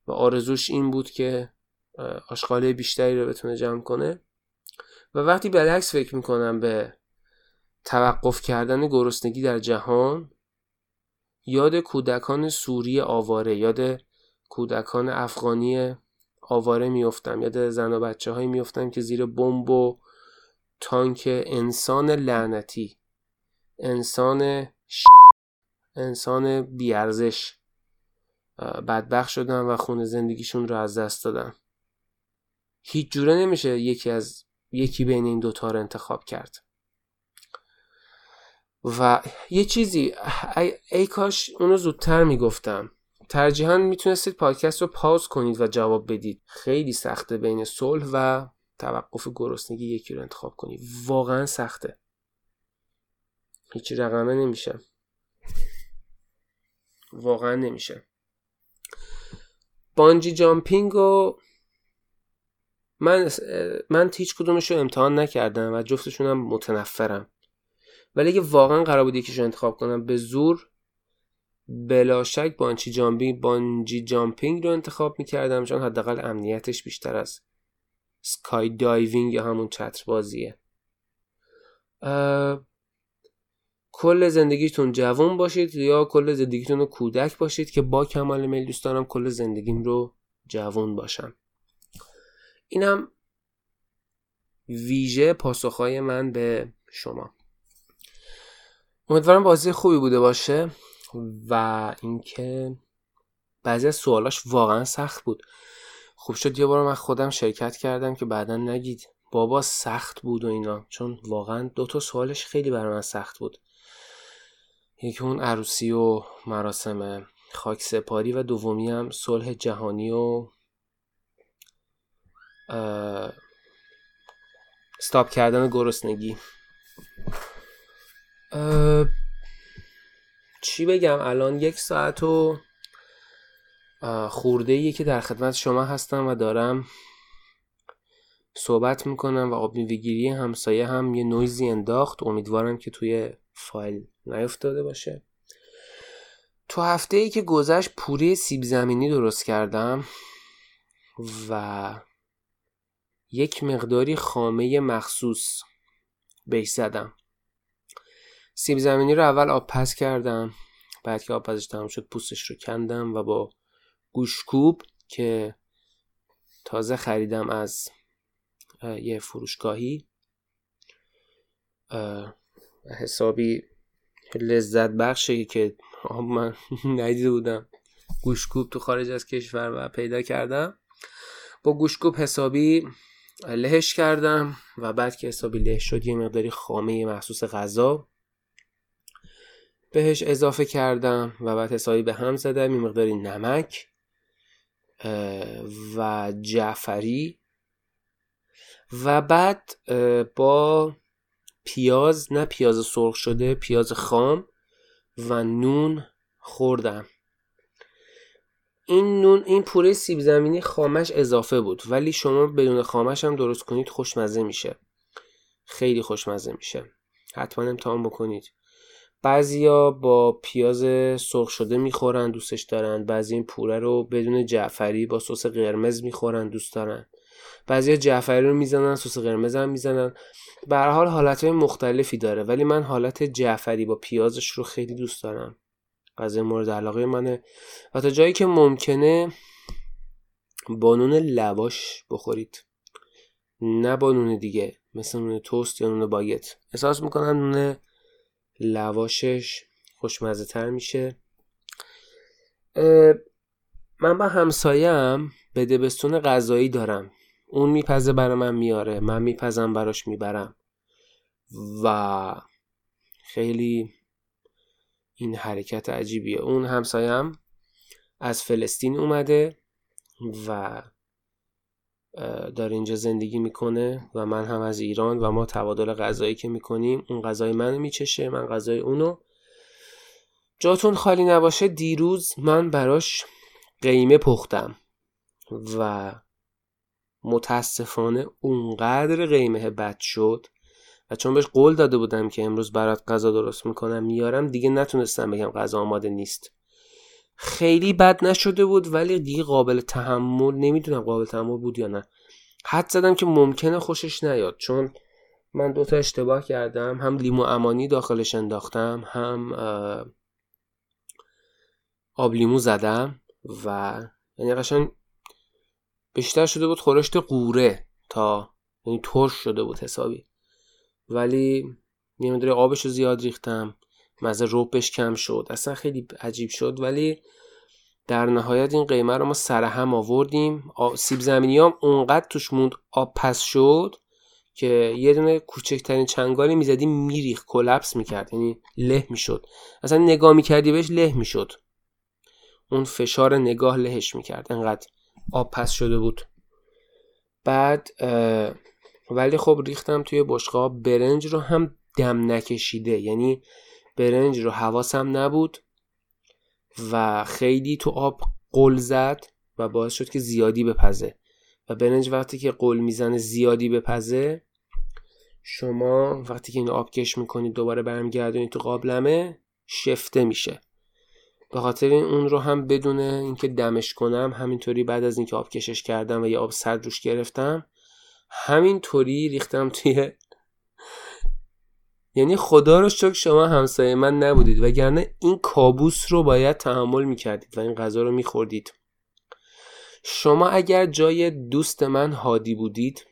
و آرزوش این بود که آشغاله بیشتری رو بتونه جمع کنه. و وقتی بالعکس فکر می‌کنم به توقف کردن گرسنگی در جهان یاد کودکان سوری آواره یاد کودکان افغانی آواره میفتم یاد زن و بچه هایی میفتم که زیر بمب و تانک انسان لعنتی انسان ش... انسان بیارزش بدبخ شدن و خونه زندگیشون رو از دست دادن هیچ جوره نمیشه یکی از یکی بین این دوتا رو انتخاب کرد. و یه چیزی ای, ای کاش اونو زودتر می‌گفتم. ترجیحاً می‌تونستید پادکست رو پاوز کنید و جواب بدید. خیلی سخته بین صلح و توقف گرسنگی یکی رو انتخاب کنید. واقعا سخته. هیچی رقمه نمیشه. واقعا نمیشه. bungee jumping و من من هیچ کدومش رو امتحان نکردم و جفتشونم متنفرم. ولی اگه واقعا قرار بود یکیش انتخاب کنم به زور بلا شک bungee jumping bungee jumping رو انتخاب می‌کردم چون حداقل امنیتش بیشتر از skydiving یا همون چتر بازیه کل زندگیتون جوان باشید یا کل زندگیتون رو کودک باشید که با کمال میل دوست دارم کل زندگیم رو جوان باشم. اینم ویژه پاسخهای من به شما. امیدوارم بازی خوبی بوده باشه و اینکه بعضی از سوالاش واقعا سخت بود. خوب شد یه بار من خودم شرکت کردم که بعدا نگید. بابا سخت بود و اینا. چون واقعا دو تا سوالش خیلی برای من سخت بود. یکی اون عروسی و مراسم خاک سپاری و دومی هم صلح جهانی و استاب کردن گرسنگی. چی بگم؟ الان یک ساعت و خورده ایه که در خدمت شما هستم و دارم صحبت می‌کنم و آب میوهگیری همسایه هم یه نویزی انداخت. امیدوارم که توی فایل نیفتاده باشه. تو هفته ای که گذشت پوره سیب زمینی درست کردم و یک مقداری خامه مخصوص بهش زدم. سیب زمینی رو اول آب پس کردم بعد که آب پزش تمام شد پوستش رو کندم و با گوشکوب که تازه خریدم از یه فروشگاهی حسابی لذت بخشه که من ندیده بودم. گوشکوب تو خارج از کشور و پیدا کردم. با گوشکوب حسابی لهش کردم و بعد که حسابی له شد یه مقداری خامه مخصوص غذا بهش اضافه کردم و بعد حسابی به هم زدم یه مقداری نمک و جعفری و بعد با پیاز نه پیاز سرخ شده پیاز خام و نون خوردم. این نون این پوره سیب زمینی خامش اضافه بود ولی شما بدون خامش هم درست کنید خوشمزه میشه. خیلی خوشمزه میشه. حتما امتحان بکنید. بعضیا با پیاز سرخ شده می‌خورن دوستش دارن. بعضی این پوره رو بدون جعفری با سس قرمز می‌خورن دوست دارن. بعضی جعفری رو می‌زنن سس قرمز هم می‌زنن. به هر حال حالت های مختلفی داره ولی من حالت جعفری با پیازش رو خیلی دوست دارم. غذای مورد علاقه منه. و تا جایی که ممکنه با نون لواش بخورید. نه با نون دیگه مثل نون توست یا نون باگت. احساس می‌کنم نون لواشش خوشمزه تر میشه من با همسایم به دبستون غذایی دارم. اون میپزه برای من میاره من میپزم براش می‌برم. و خیلی این حرکت عجیبیه. اون همسایم از فلسطین اومده و داره اینجا زندگی می‌کنه و من هم از ایران و ما تبادل غذایی که می‌کنیم اون غذای منو میچشه من غذای اونو. جاتون خالی نباشه دیروز من براش قیمه پختم و متاسفانه اونقدر قیمه بد شد و چون بهش قول داده بودم که امروز برات غذا درست می‌کنم میارم دیگه نتونستم بگم غذا آماده نیست. خیلی بد نشده بود ولی دیگه قابل تحمل نمی‌دونم قابل تحمل بود یا نه. حد زدم که ممکنه خوشش نیاد چون من دوتا اشتباه کردم هم لیمو امانی داخلش انداختم هم آب لیمو زدم و یعنی قشنگ بیشتر شده بود خورشت قوره تا یعنی ترش شده بود حسابی. ولی یه آبش رو زیاد ریختم مزه روپش کم شد. اصلا خیلی عجیب شد. ولی در نهایت این قیمه رو ما سر هم آوردیم. سیب زمینی هم اونقدر توش موند آب پس شد که یه دونه کوچکترین چنگالی می‌زدی میریخ کلپس می‌کرد. یعنی له می‌شد. اصلا نگاه می‌کردی بهش له می‌شد. اون فشار نگاه لهش می‌کرد. انقدر آب پس شده بود. بعد ولی خب ریختم توی بشقاب. برنج رو هم دم نکشیده. یعنی برنج رو حواسم نبود و خیلی تو آب قل زد و باعث شد که زیادی بپزه. و برنج وقتی که قل می‌زنه زیادی بپزه شما وقتی که این آب کش می‌کنید دوباره برمیگردونید تو قابلمه شفته میشه. به خاطر این اون رو هم بدون اینکه دمش کنم همینطوری بعد از اینکه آب کشش کردم و یه آب سرد روش گرفتم همینطوری ریختم توی یعنی خدا رو شکر شما همسایه من نبودید وگرنه این کابوس رو باید تحمل می‌کردید و این غذا رو میخوردید. شما اگر جای دوست من هادی بودید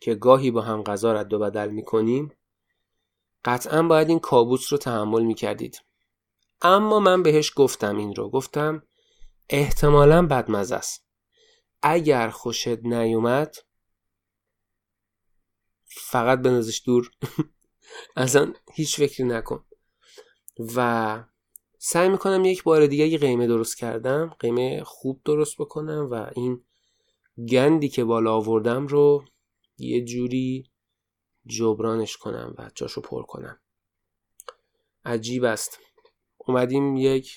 که گاهی با هم غذا رد و بدل می‌کنیم قطعا باید این کابوس رو تحمل می‌کردید. اما من بهش گفتم این رو گفتم احتمالا بدمزه است. اگر خوشت نیومد فقط بنازش دور. اصلا هیچ فکری نکن. و سعی می‌کنم یک بار دیگه یه قیمه درست کردم قیمه خوب درست بکنم و این گندی که بالا آوردم رو یه جوری جبرانش کنم و جاشو پر کنم. عجیب است. اومدیم یک.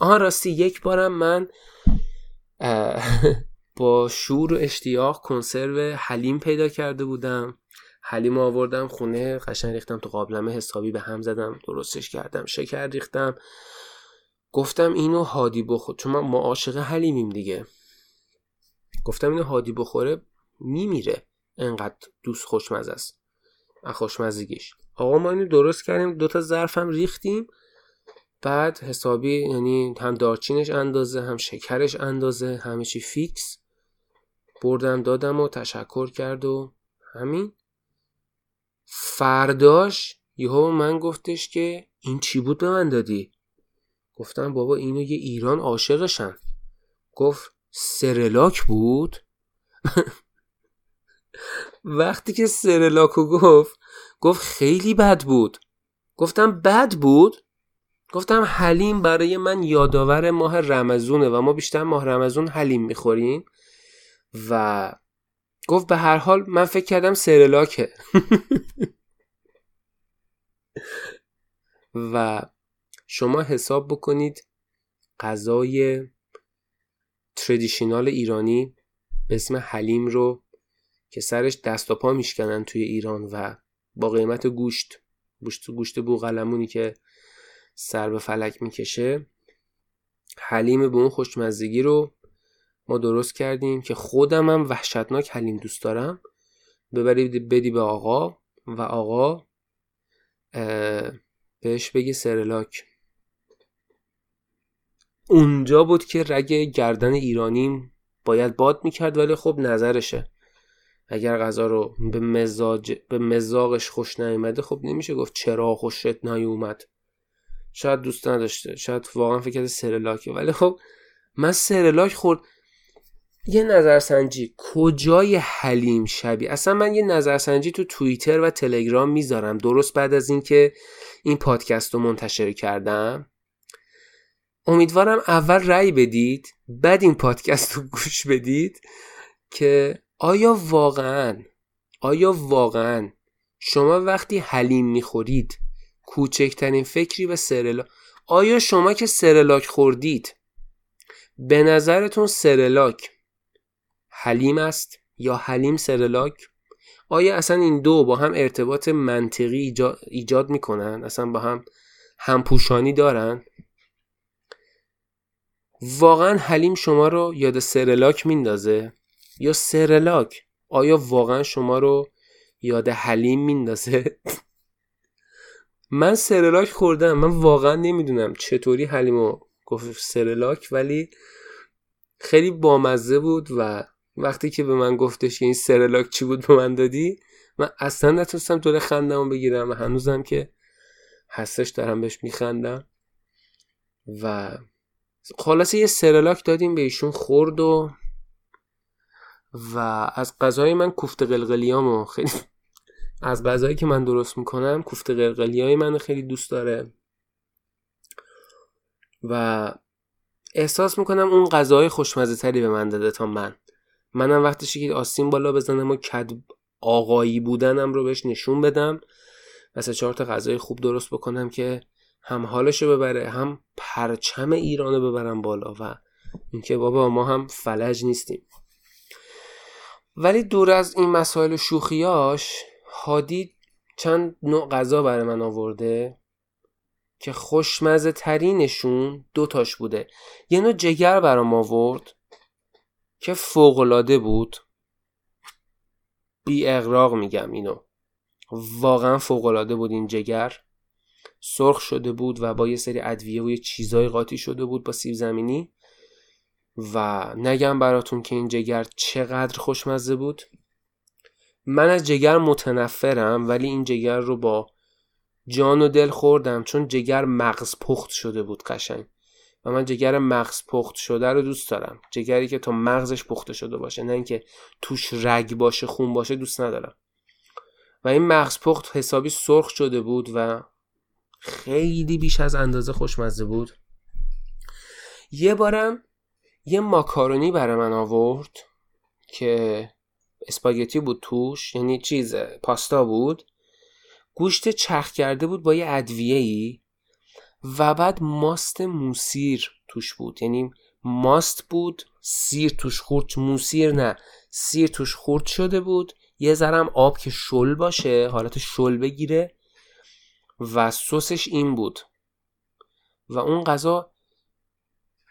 آها راستی یک بارم من با شور و اشتیاق کنسرو حلیم پیدا کرده بودم. حلیم آوردم خونه قشنگ ریختم تو قابلمه حسابی به هم زدم درستش کردم شکر ریختم. گفتم اینو هادی بخور چون ما عاشق حلیمیم دیگه. گفتم اینو هادی بخوره میمیره. انقدر دوست خوشمزه است. خوشمزگیش. آقا ما اینو درست کردیم دوتا ظرفم ریختیم. بعد حسابی یعنی هم دارچینش اندازه هم شکرش اندازه همه چی فیکس. بردم دادم و تشکر کرد و همین. فرداش یهو من گفتش که این چی بود به من دادی؟ گفتم بابا اینو یه ایران عاشقشن گفت سرلاک بود؟ وقتی که سرلاکو گفت گفت خیلی بد بود. گفتم بد بود؟ گفتم حلیم برای من یادآور ماه رمزونه و ما بیشتر ماه رمزون حلیم می‌خوریم. و گفت به هر حال من فکر کردم سرلاکه و شما حساب بکنید غذای تردیشنال ایرانی به اسم حلیم رو که سرش دست و پا میشکنن توی ایران و با قیمت گوشت گوشت گوشت بوغلمونی که سر به فلک می‌کشه حلیم به اون خوشمزگی رو ما درست کردیم که خودم هم وحشتناک حلیم دوست دارم. ببری بدی به آقا و آقا بهش بگی سرلاک. اونجا بود که رگ گردن ایرانیم باید باد می‌کرد ولی خب نظرشه. اگر غذا رو به مزاج به مزاقش خوش نیومده خب نمیشه گفت چرا خوشت نیومد. شاید دوست نداشته شاید واقعا فکر کرده سرلاکه. ولی خب من سرلاک خورد. یه نظرسنجی کجای حلیم شبیه اصلا من یه نظرسنجی تو توییتر و تلگرام می‌ذارم. درست بعد از اینکه این پادکست رو منتشر کردم. امیدوارم اول رأی بدید بعد این پادکست رو گوش بدید که آیا واقعا آیا واقعا شما وقتی حلیم می‌خورید کوچکترین فکری به سرلاک آیا شما که سرلاک خوردید به نظرتون سرلاک حلیم است یا حلیم سرلاک؟ آیا اصلا این دو با هم ارتباط منطقی ایجاد, می‌کنن؟ اصلا با هم همپوشانی دارن؟ واقعا حلیم شما رو یاد سرلاک میندازه؟ یا سرلاک؟ آیا واقعا شما رو یاد حلیم میندازه؟ من سرلاک خوردم. من واقعا نمی‌دونم چطوری حلیمو گفت سرلاک ولی خیلی بامزه بود و وقتی که به من گفتش که این سرلاک چی بود به من دادی من اصلا نتونستم دور خندم بگیرم و هنوزم که هستش دارم بهش میخندم. و خلاصه یه سرلاک دادیم به ایشون خورد و و از غذای من کوفته قلقلیامو خیلی از غذایی که من درست می‌کنم کوفته قلقلیای من خیلی دوست داره. و احساس می‌کنم اون غذای خوشمزه تری به من داده تا من. منم وقتشی که آستین بالا بزنم و کد آقایی بودنم رو بهش نشون بدم و سه چهار تا غذای خوب درست بکنم که هم حالشو ببره هم پرچم ایرانو ببرم بالا و اینکه بابا ما هم فلج نیستیم. ولی دور از این مسائل شوخیاش هادی چند نوع غذا برای من آورده که خوشمزه ترینشون دوتاش بوده. یه نوع جگر برام آورد. که فوقلاده بود. بی اغراق میگم اینو. واقعا فوقلاده بود این جگر. سرخ شده بود و با یه سری ادویه و یه چیزای قاطی شده بود با سیب زمینی. و نگم براتون که این جگر چقدر خوشمزه بود. من از جگر متنفرم ولی این جگر رو با جان و دل خوردم چون جگر مغز پخت شده بود قشنگ. و من جگر مغز پخت شده رو دوست دارم. جگری که تا مغزش پخته شده باشه نه اینکه توش رگ باشه خون باشه دوست ندارم. و این مغز پخت حسابی سرخ شده بود و خیلی بیش از اندازه خوشمزه بود. یه بارم یه ماکارونی برای من آورد که اسپاگتی بود توش یعنی چیز پاستا بود. گوشت چرخ کرده بود با یه ادویه ای و بعد ماست موسیر توش بود. یعنی ماست بود سیر توش خورد. موسیر نه سیر توش خورد شده بود. یه ذرم آب که شل باشه حالت شل بگیره. و سسش این بود. و اون غذا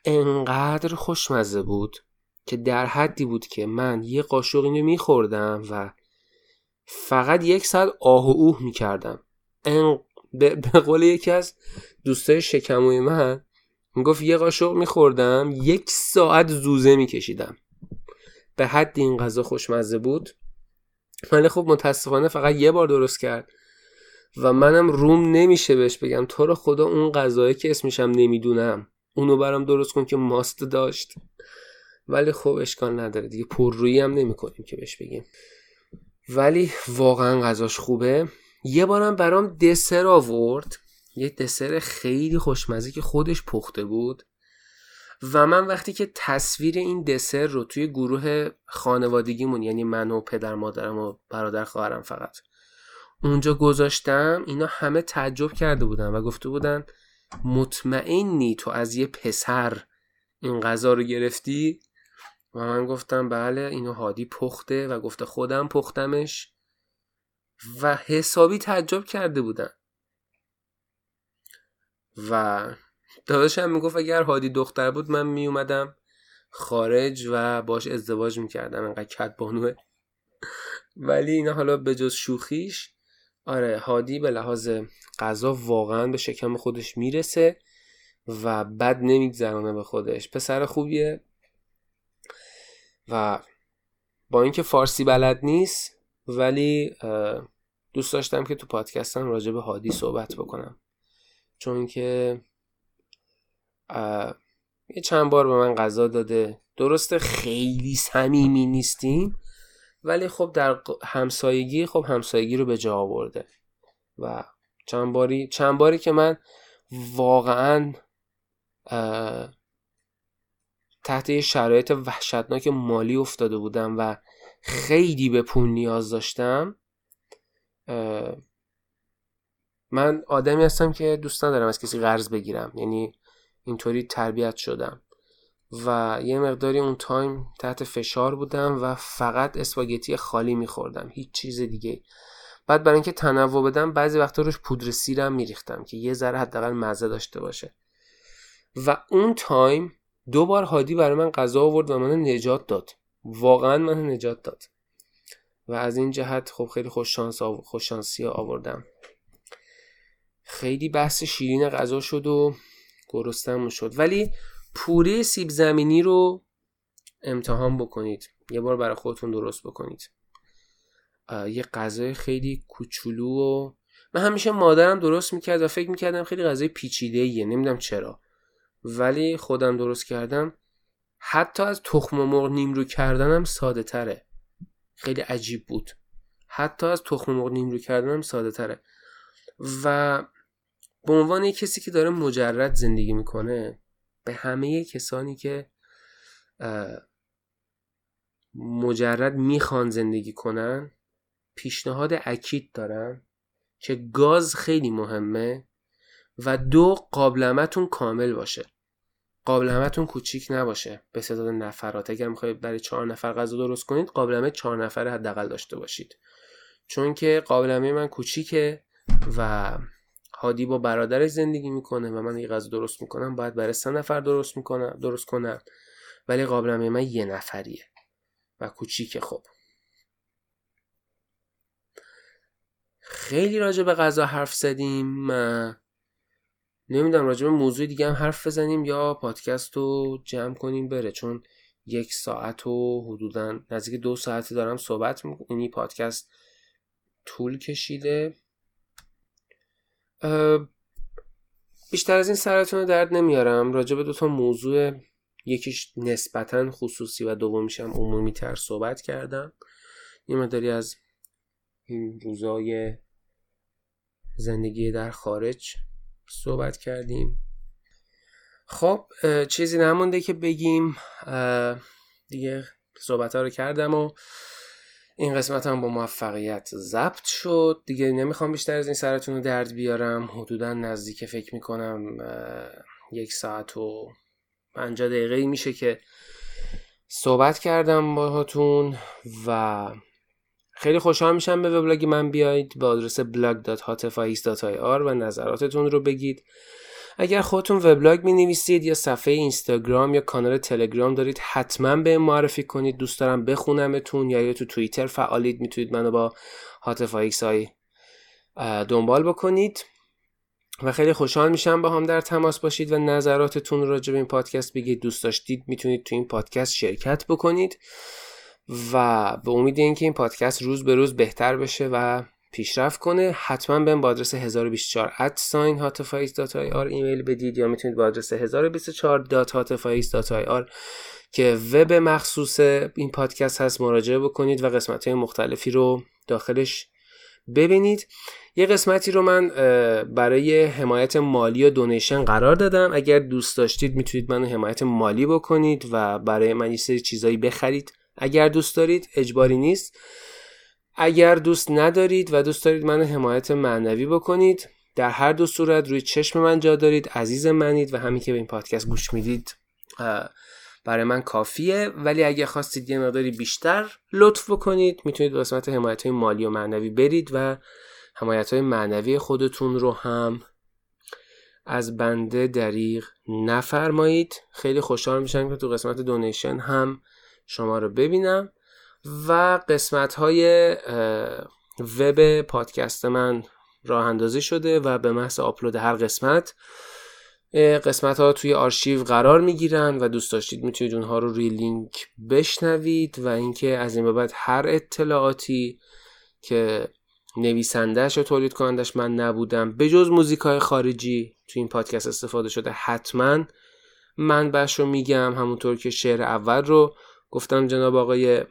انقدر خوشمزه بود که در حدی بود که من یه قاشق اینو میخوردم و فقط یک ساعت آه و اوه می‌کردم. به... به قول یکی از دوستای شکموی من می‌گفت یه قاشق میخوردم یک ساعت زوزه میکشیدم. به حد این غذا خوشمزه بود. ولی خب متاسفانه فقط یه بار درست کرد. و منم روم نمیشه بهش بگم. تو رو خدا اون غذایی که اسمشم نمی‌دونم. اونو برام درست کن که ماست داشت. ولی خب اشکال نداره دیگه. پررویی هم نمی کنیم که بهش بگیم. ولی واقعا غذاش خوبه. یه بارم برام دسر آورد. یه دسر خیلی خوشمزه که خودش پخته بود. و من وقتی که تصویر این دسر رو توی گروه خانوادگیمون یعنی من و پدر مادرم و برادر خواهرم فقط اونجا گذاشتم اینا همه تعجب کرده بودن و گفته بودن مطمئنی تو از یه پسر این غذا رو گرفتی؟ و من گفتم بله اینو هادی پخته. و گفته خودم پختمش. و حسابی تعجب کرده بودن. و داداشم می‌گفت اگر هادی دختر بود من میومدم خارج و باش ازدواج می‌کردم انقدر کت بانوه. ولی اینا حالا به جز شوخیش آره هادی به لحاظ غذا واقعا به شکم خودش می‌رسه و بد نمیگذرانه به خودش. پسر خوبیه و با اینکه فارسی بلد نیست ولی دوست داشتم که تو پادکستم راجع به هادی صحبت بکنم. چون که یه چند بار به من غذا داده. درسته خیلی صمیمی نیستیم ولی خب در همسایگی خب همسایگی رو به جا آورده. و چند باری چند باری که من واقعا تحت یه شرایط وحشتناک مالی افتاده بودم و خیلی به پول نیاز داشتم. من آدمی هستم که دوست ندارم از کسی قرض بگیرم. یعنی اینطوری تربیت شدم. و یه مقداری اون time تحت فشار بودم و فقط اسپاگتی خالی میخوردم. هیچ چیز دیگه بعد برای اینکه تنوع بدم بعضی وقتا روش پودر سیرم میریختم که یه ذره حداقل مزه داشته باشه. و اون time دو بار هادی برای من غذا آورد و من نجات داد. واقعا من نجات داد. و از این جهت خب خیلی خوششانس آو... خوششانسی آوردم. خیلی بحث شیرین غذا شد و گرستم شد. ولی پوره سیب زمینی رو امتحان بکنید. یه بار برای خودتون درست بکنید. یه غذای خیلی کوچولو و من همیشه مادرم درست می‌کرد و فکر می‌کردم خیلی غذای پیچیده ایه نمی‌دونم چرا. ولی خودم درست کردم. حتی از تخم مرغ نیمرو کردنم ساده تره. خیلی عجیب بود. حتی از تخم مرغ نیمرو کردنم ساده تره. و به عنوان کسی که داره مجرد زندگی می‌کنه به همه کسانی که مجرد می‌خوان زندگی کنن پیشنهاد اکید دارم که گاز خیلی مهمه و دو قابلمتون کامل باشه. قابلمتون کوچیک نباشه. به تعداد نفرات. اگر می‌خواید برای چهار نفر غذا درست کنید قابلمه چهار نفره حداقل داشته باشید. چون که قابلمه من کوچیکه و هادی با برادرش زندگی می‌کنه و من یه غذا درست می‌کنم باید برای سه نفر درست می‌کنم درست کنم. ولی قابلمه من یه نفریه و کوچیکه خب. خیلی راجع به غذا حرف زدیم. نمی‌دونم راجع به موضوع دیگه هم حرف بزنیم یا پادکست رو جمع کنیم بره چون یک ساعت و حدودا نزدیک دو ساعتی دارم صحبت می‌کنم. این پادکست طول کشیده. بیشتر از این سرتون درد نمیارم. راجع به دو تا موضوع یکیش نسبتا خصوصی و دومیش هم عمومی تر صحبت کردم. یه مداری از این روزای زندگی در خارج صحبت کردیم. خب چیزی نمونده که بگیم. دیگه صحبت ها رو کردم و این قسمت هم با موفقیت ضبط شد. دیگه نمی‌خوام بیشتر از این سرتون رو درد بیارم. حدودا نزدیک فکر می‌کنم یک ساعت و پنجاه دقیقه میشه که صحبت کردم باهاتون و خیلی خوشحال میشم به وبلاگ من بیایید به آدرس blog.hotfix.ir و نظراتتون رو بگید. اگر خودتون وبلاگ می نویسید یا صفحه اینستاگرام یا کانال تلگرام دارید حتما به معرفی کنید. دوست دارم بخونمتون یا یا تو توییتر فعالید می‌تونید منو با Hotfix دنبال بکنید. و خیلی خوشحال میشم با هم در تماس باشید و نظراتتون راجع به این پادکست بگید. دوست داشتید می‌تونید تو این پادکست شرکت بکنید. و به امید اینکه این پادکست روز به روز بهتر بشه و پیشرفت کنه حتما به با آدرس 1024 at sign آر ایمیل بدید یا می‌تونید با آدرس 1024.hotfix.ir که وب مخصوص این پادکست هست مراجعه بکنید و قسمت های مختلفی رو داخلش ببینید. یه قسمتی رو من برای حمایت مالی و دونیشن قرار دادم. اگر دوست داشتید می‌تونید منو حمایت مالی بکنید و برای من یه سری چیزایی بخرید. اگر دوست دارید اجباری نیست. اگر دوست ندارید و دوست دارید منو حمایت معنوی بکنید در هر دو صورت روی چشم من جا دارید عزیز منید و همین که به این پادکست گوش می‌دید برای من کافیه. ولی اگر خواستید یه مقداری بیشتر لطف بکنید می‌تونید به قسمت حمایت های مالی و معنوی برید و حمایت های معنوی خودتون رو هم از بنده دریغ نفرمایید. خیلی خوشحال میشم که تو قسمت دونیشن هم شما رو ببینم و قسمت های وب پادکست من راه اندازی شده و به محض آپلود هر قسمت قسمت ها توی آرشیو قرار می‌گیرن و دوست داشتید می‌تونید اونها رو روی لینک بشنوید و اینکه از این به بعد هر اطلاعاتی که نویسندهش و تولید کنندش من نبودم به جز موزیک خارجی توی این پادکست استفاده شده حتما من بش رو میگم همونطور که شعر اول رو گفتم جناب آقای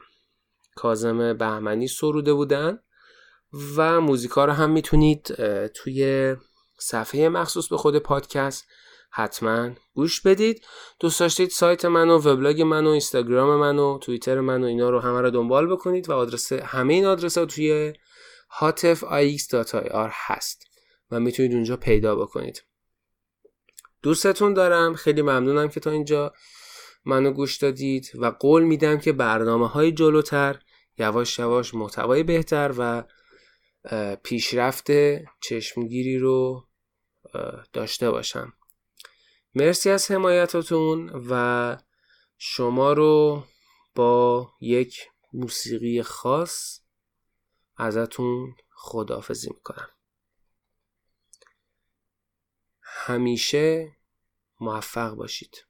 کازم بهمنی سروده بودن و موزیکا رو هم می‌تونید توی صفحه مخصوص به خود پادکست حتما گوش بدید. دوست داشتید سایت منو وبلاگ منو اینستاگرام منو توییتر منو اینا رو همه رو دنبال بکنید و آدرس همه این آدرس ها توی hotfix.ir هست و می‌تونید اونجا پیدا بکنید. دوستتون دارم. خیلی ممنونم که تا اینجا. منو گوش دادید و قول میدم که برنامه های جلوتر یواش یواش محتوای بهتر و پیشرفت چشمگیری رو داشته باشم. مرسی از حمایتاتون و شما رو با یک موسیقی خاص ازتون خداحافظی می‌کنم. همیشه موفق باشید.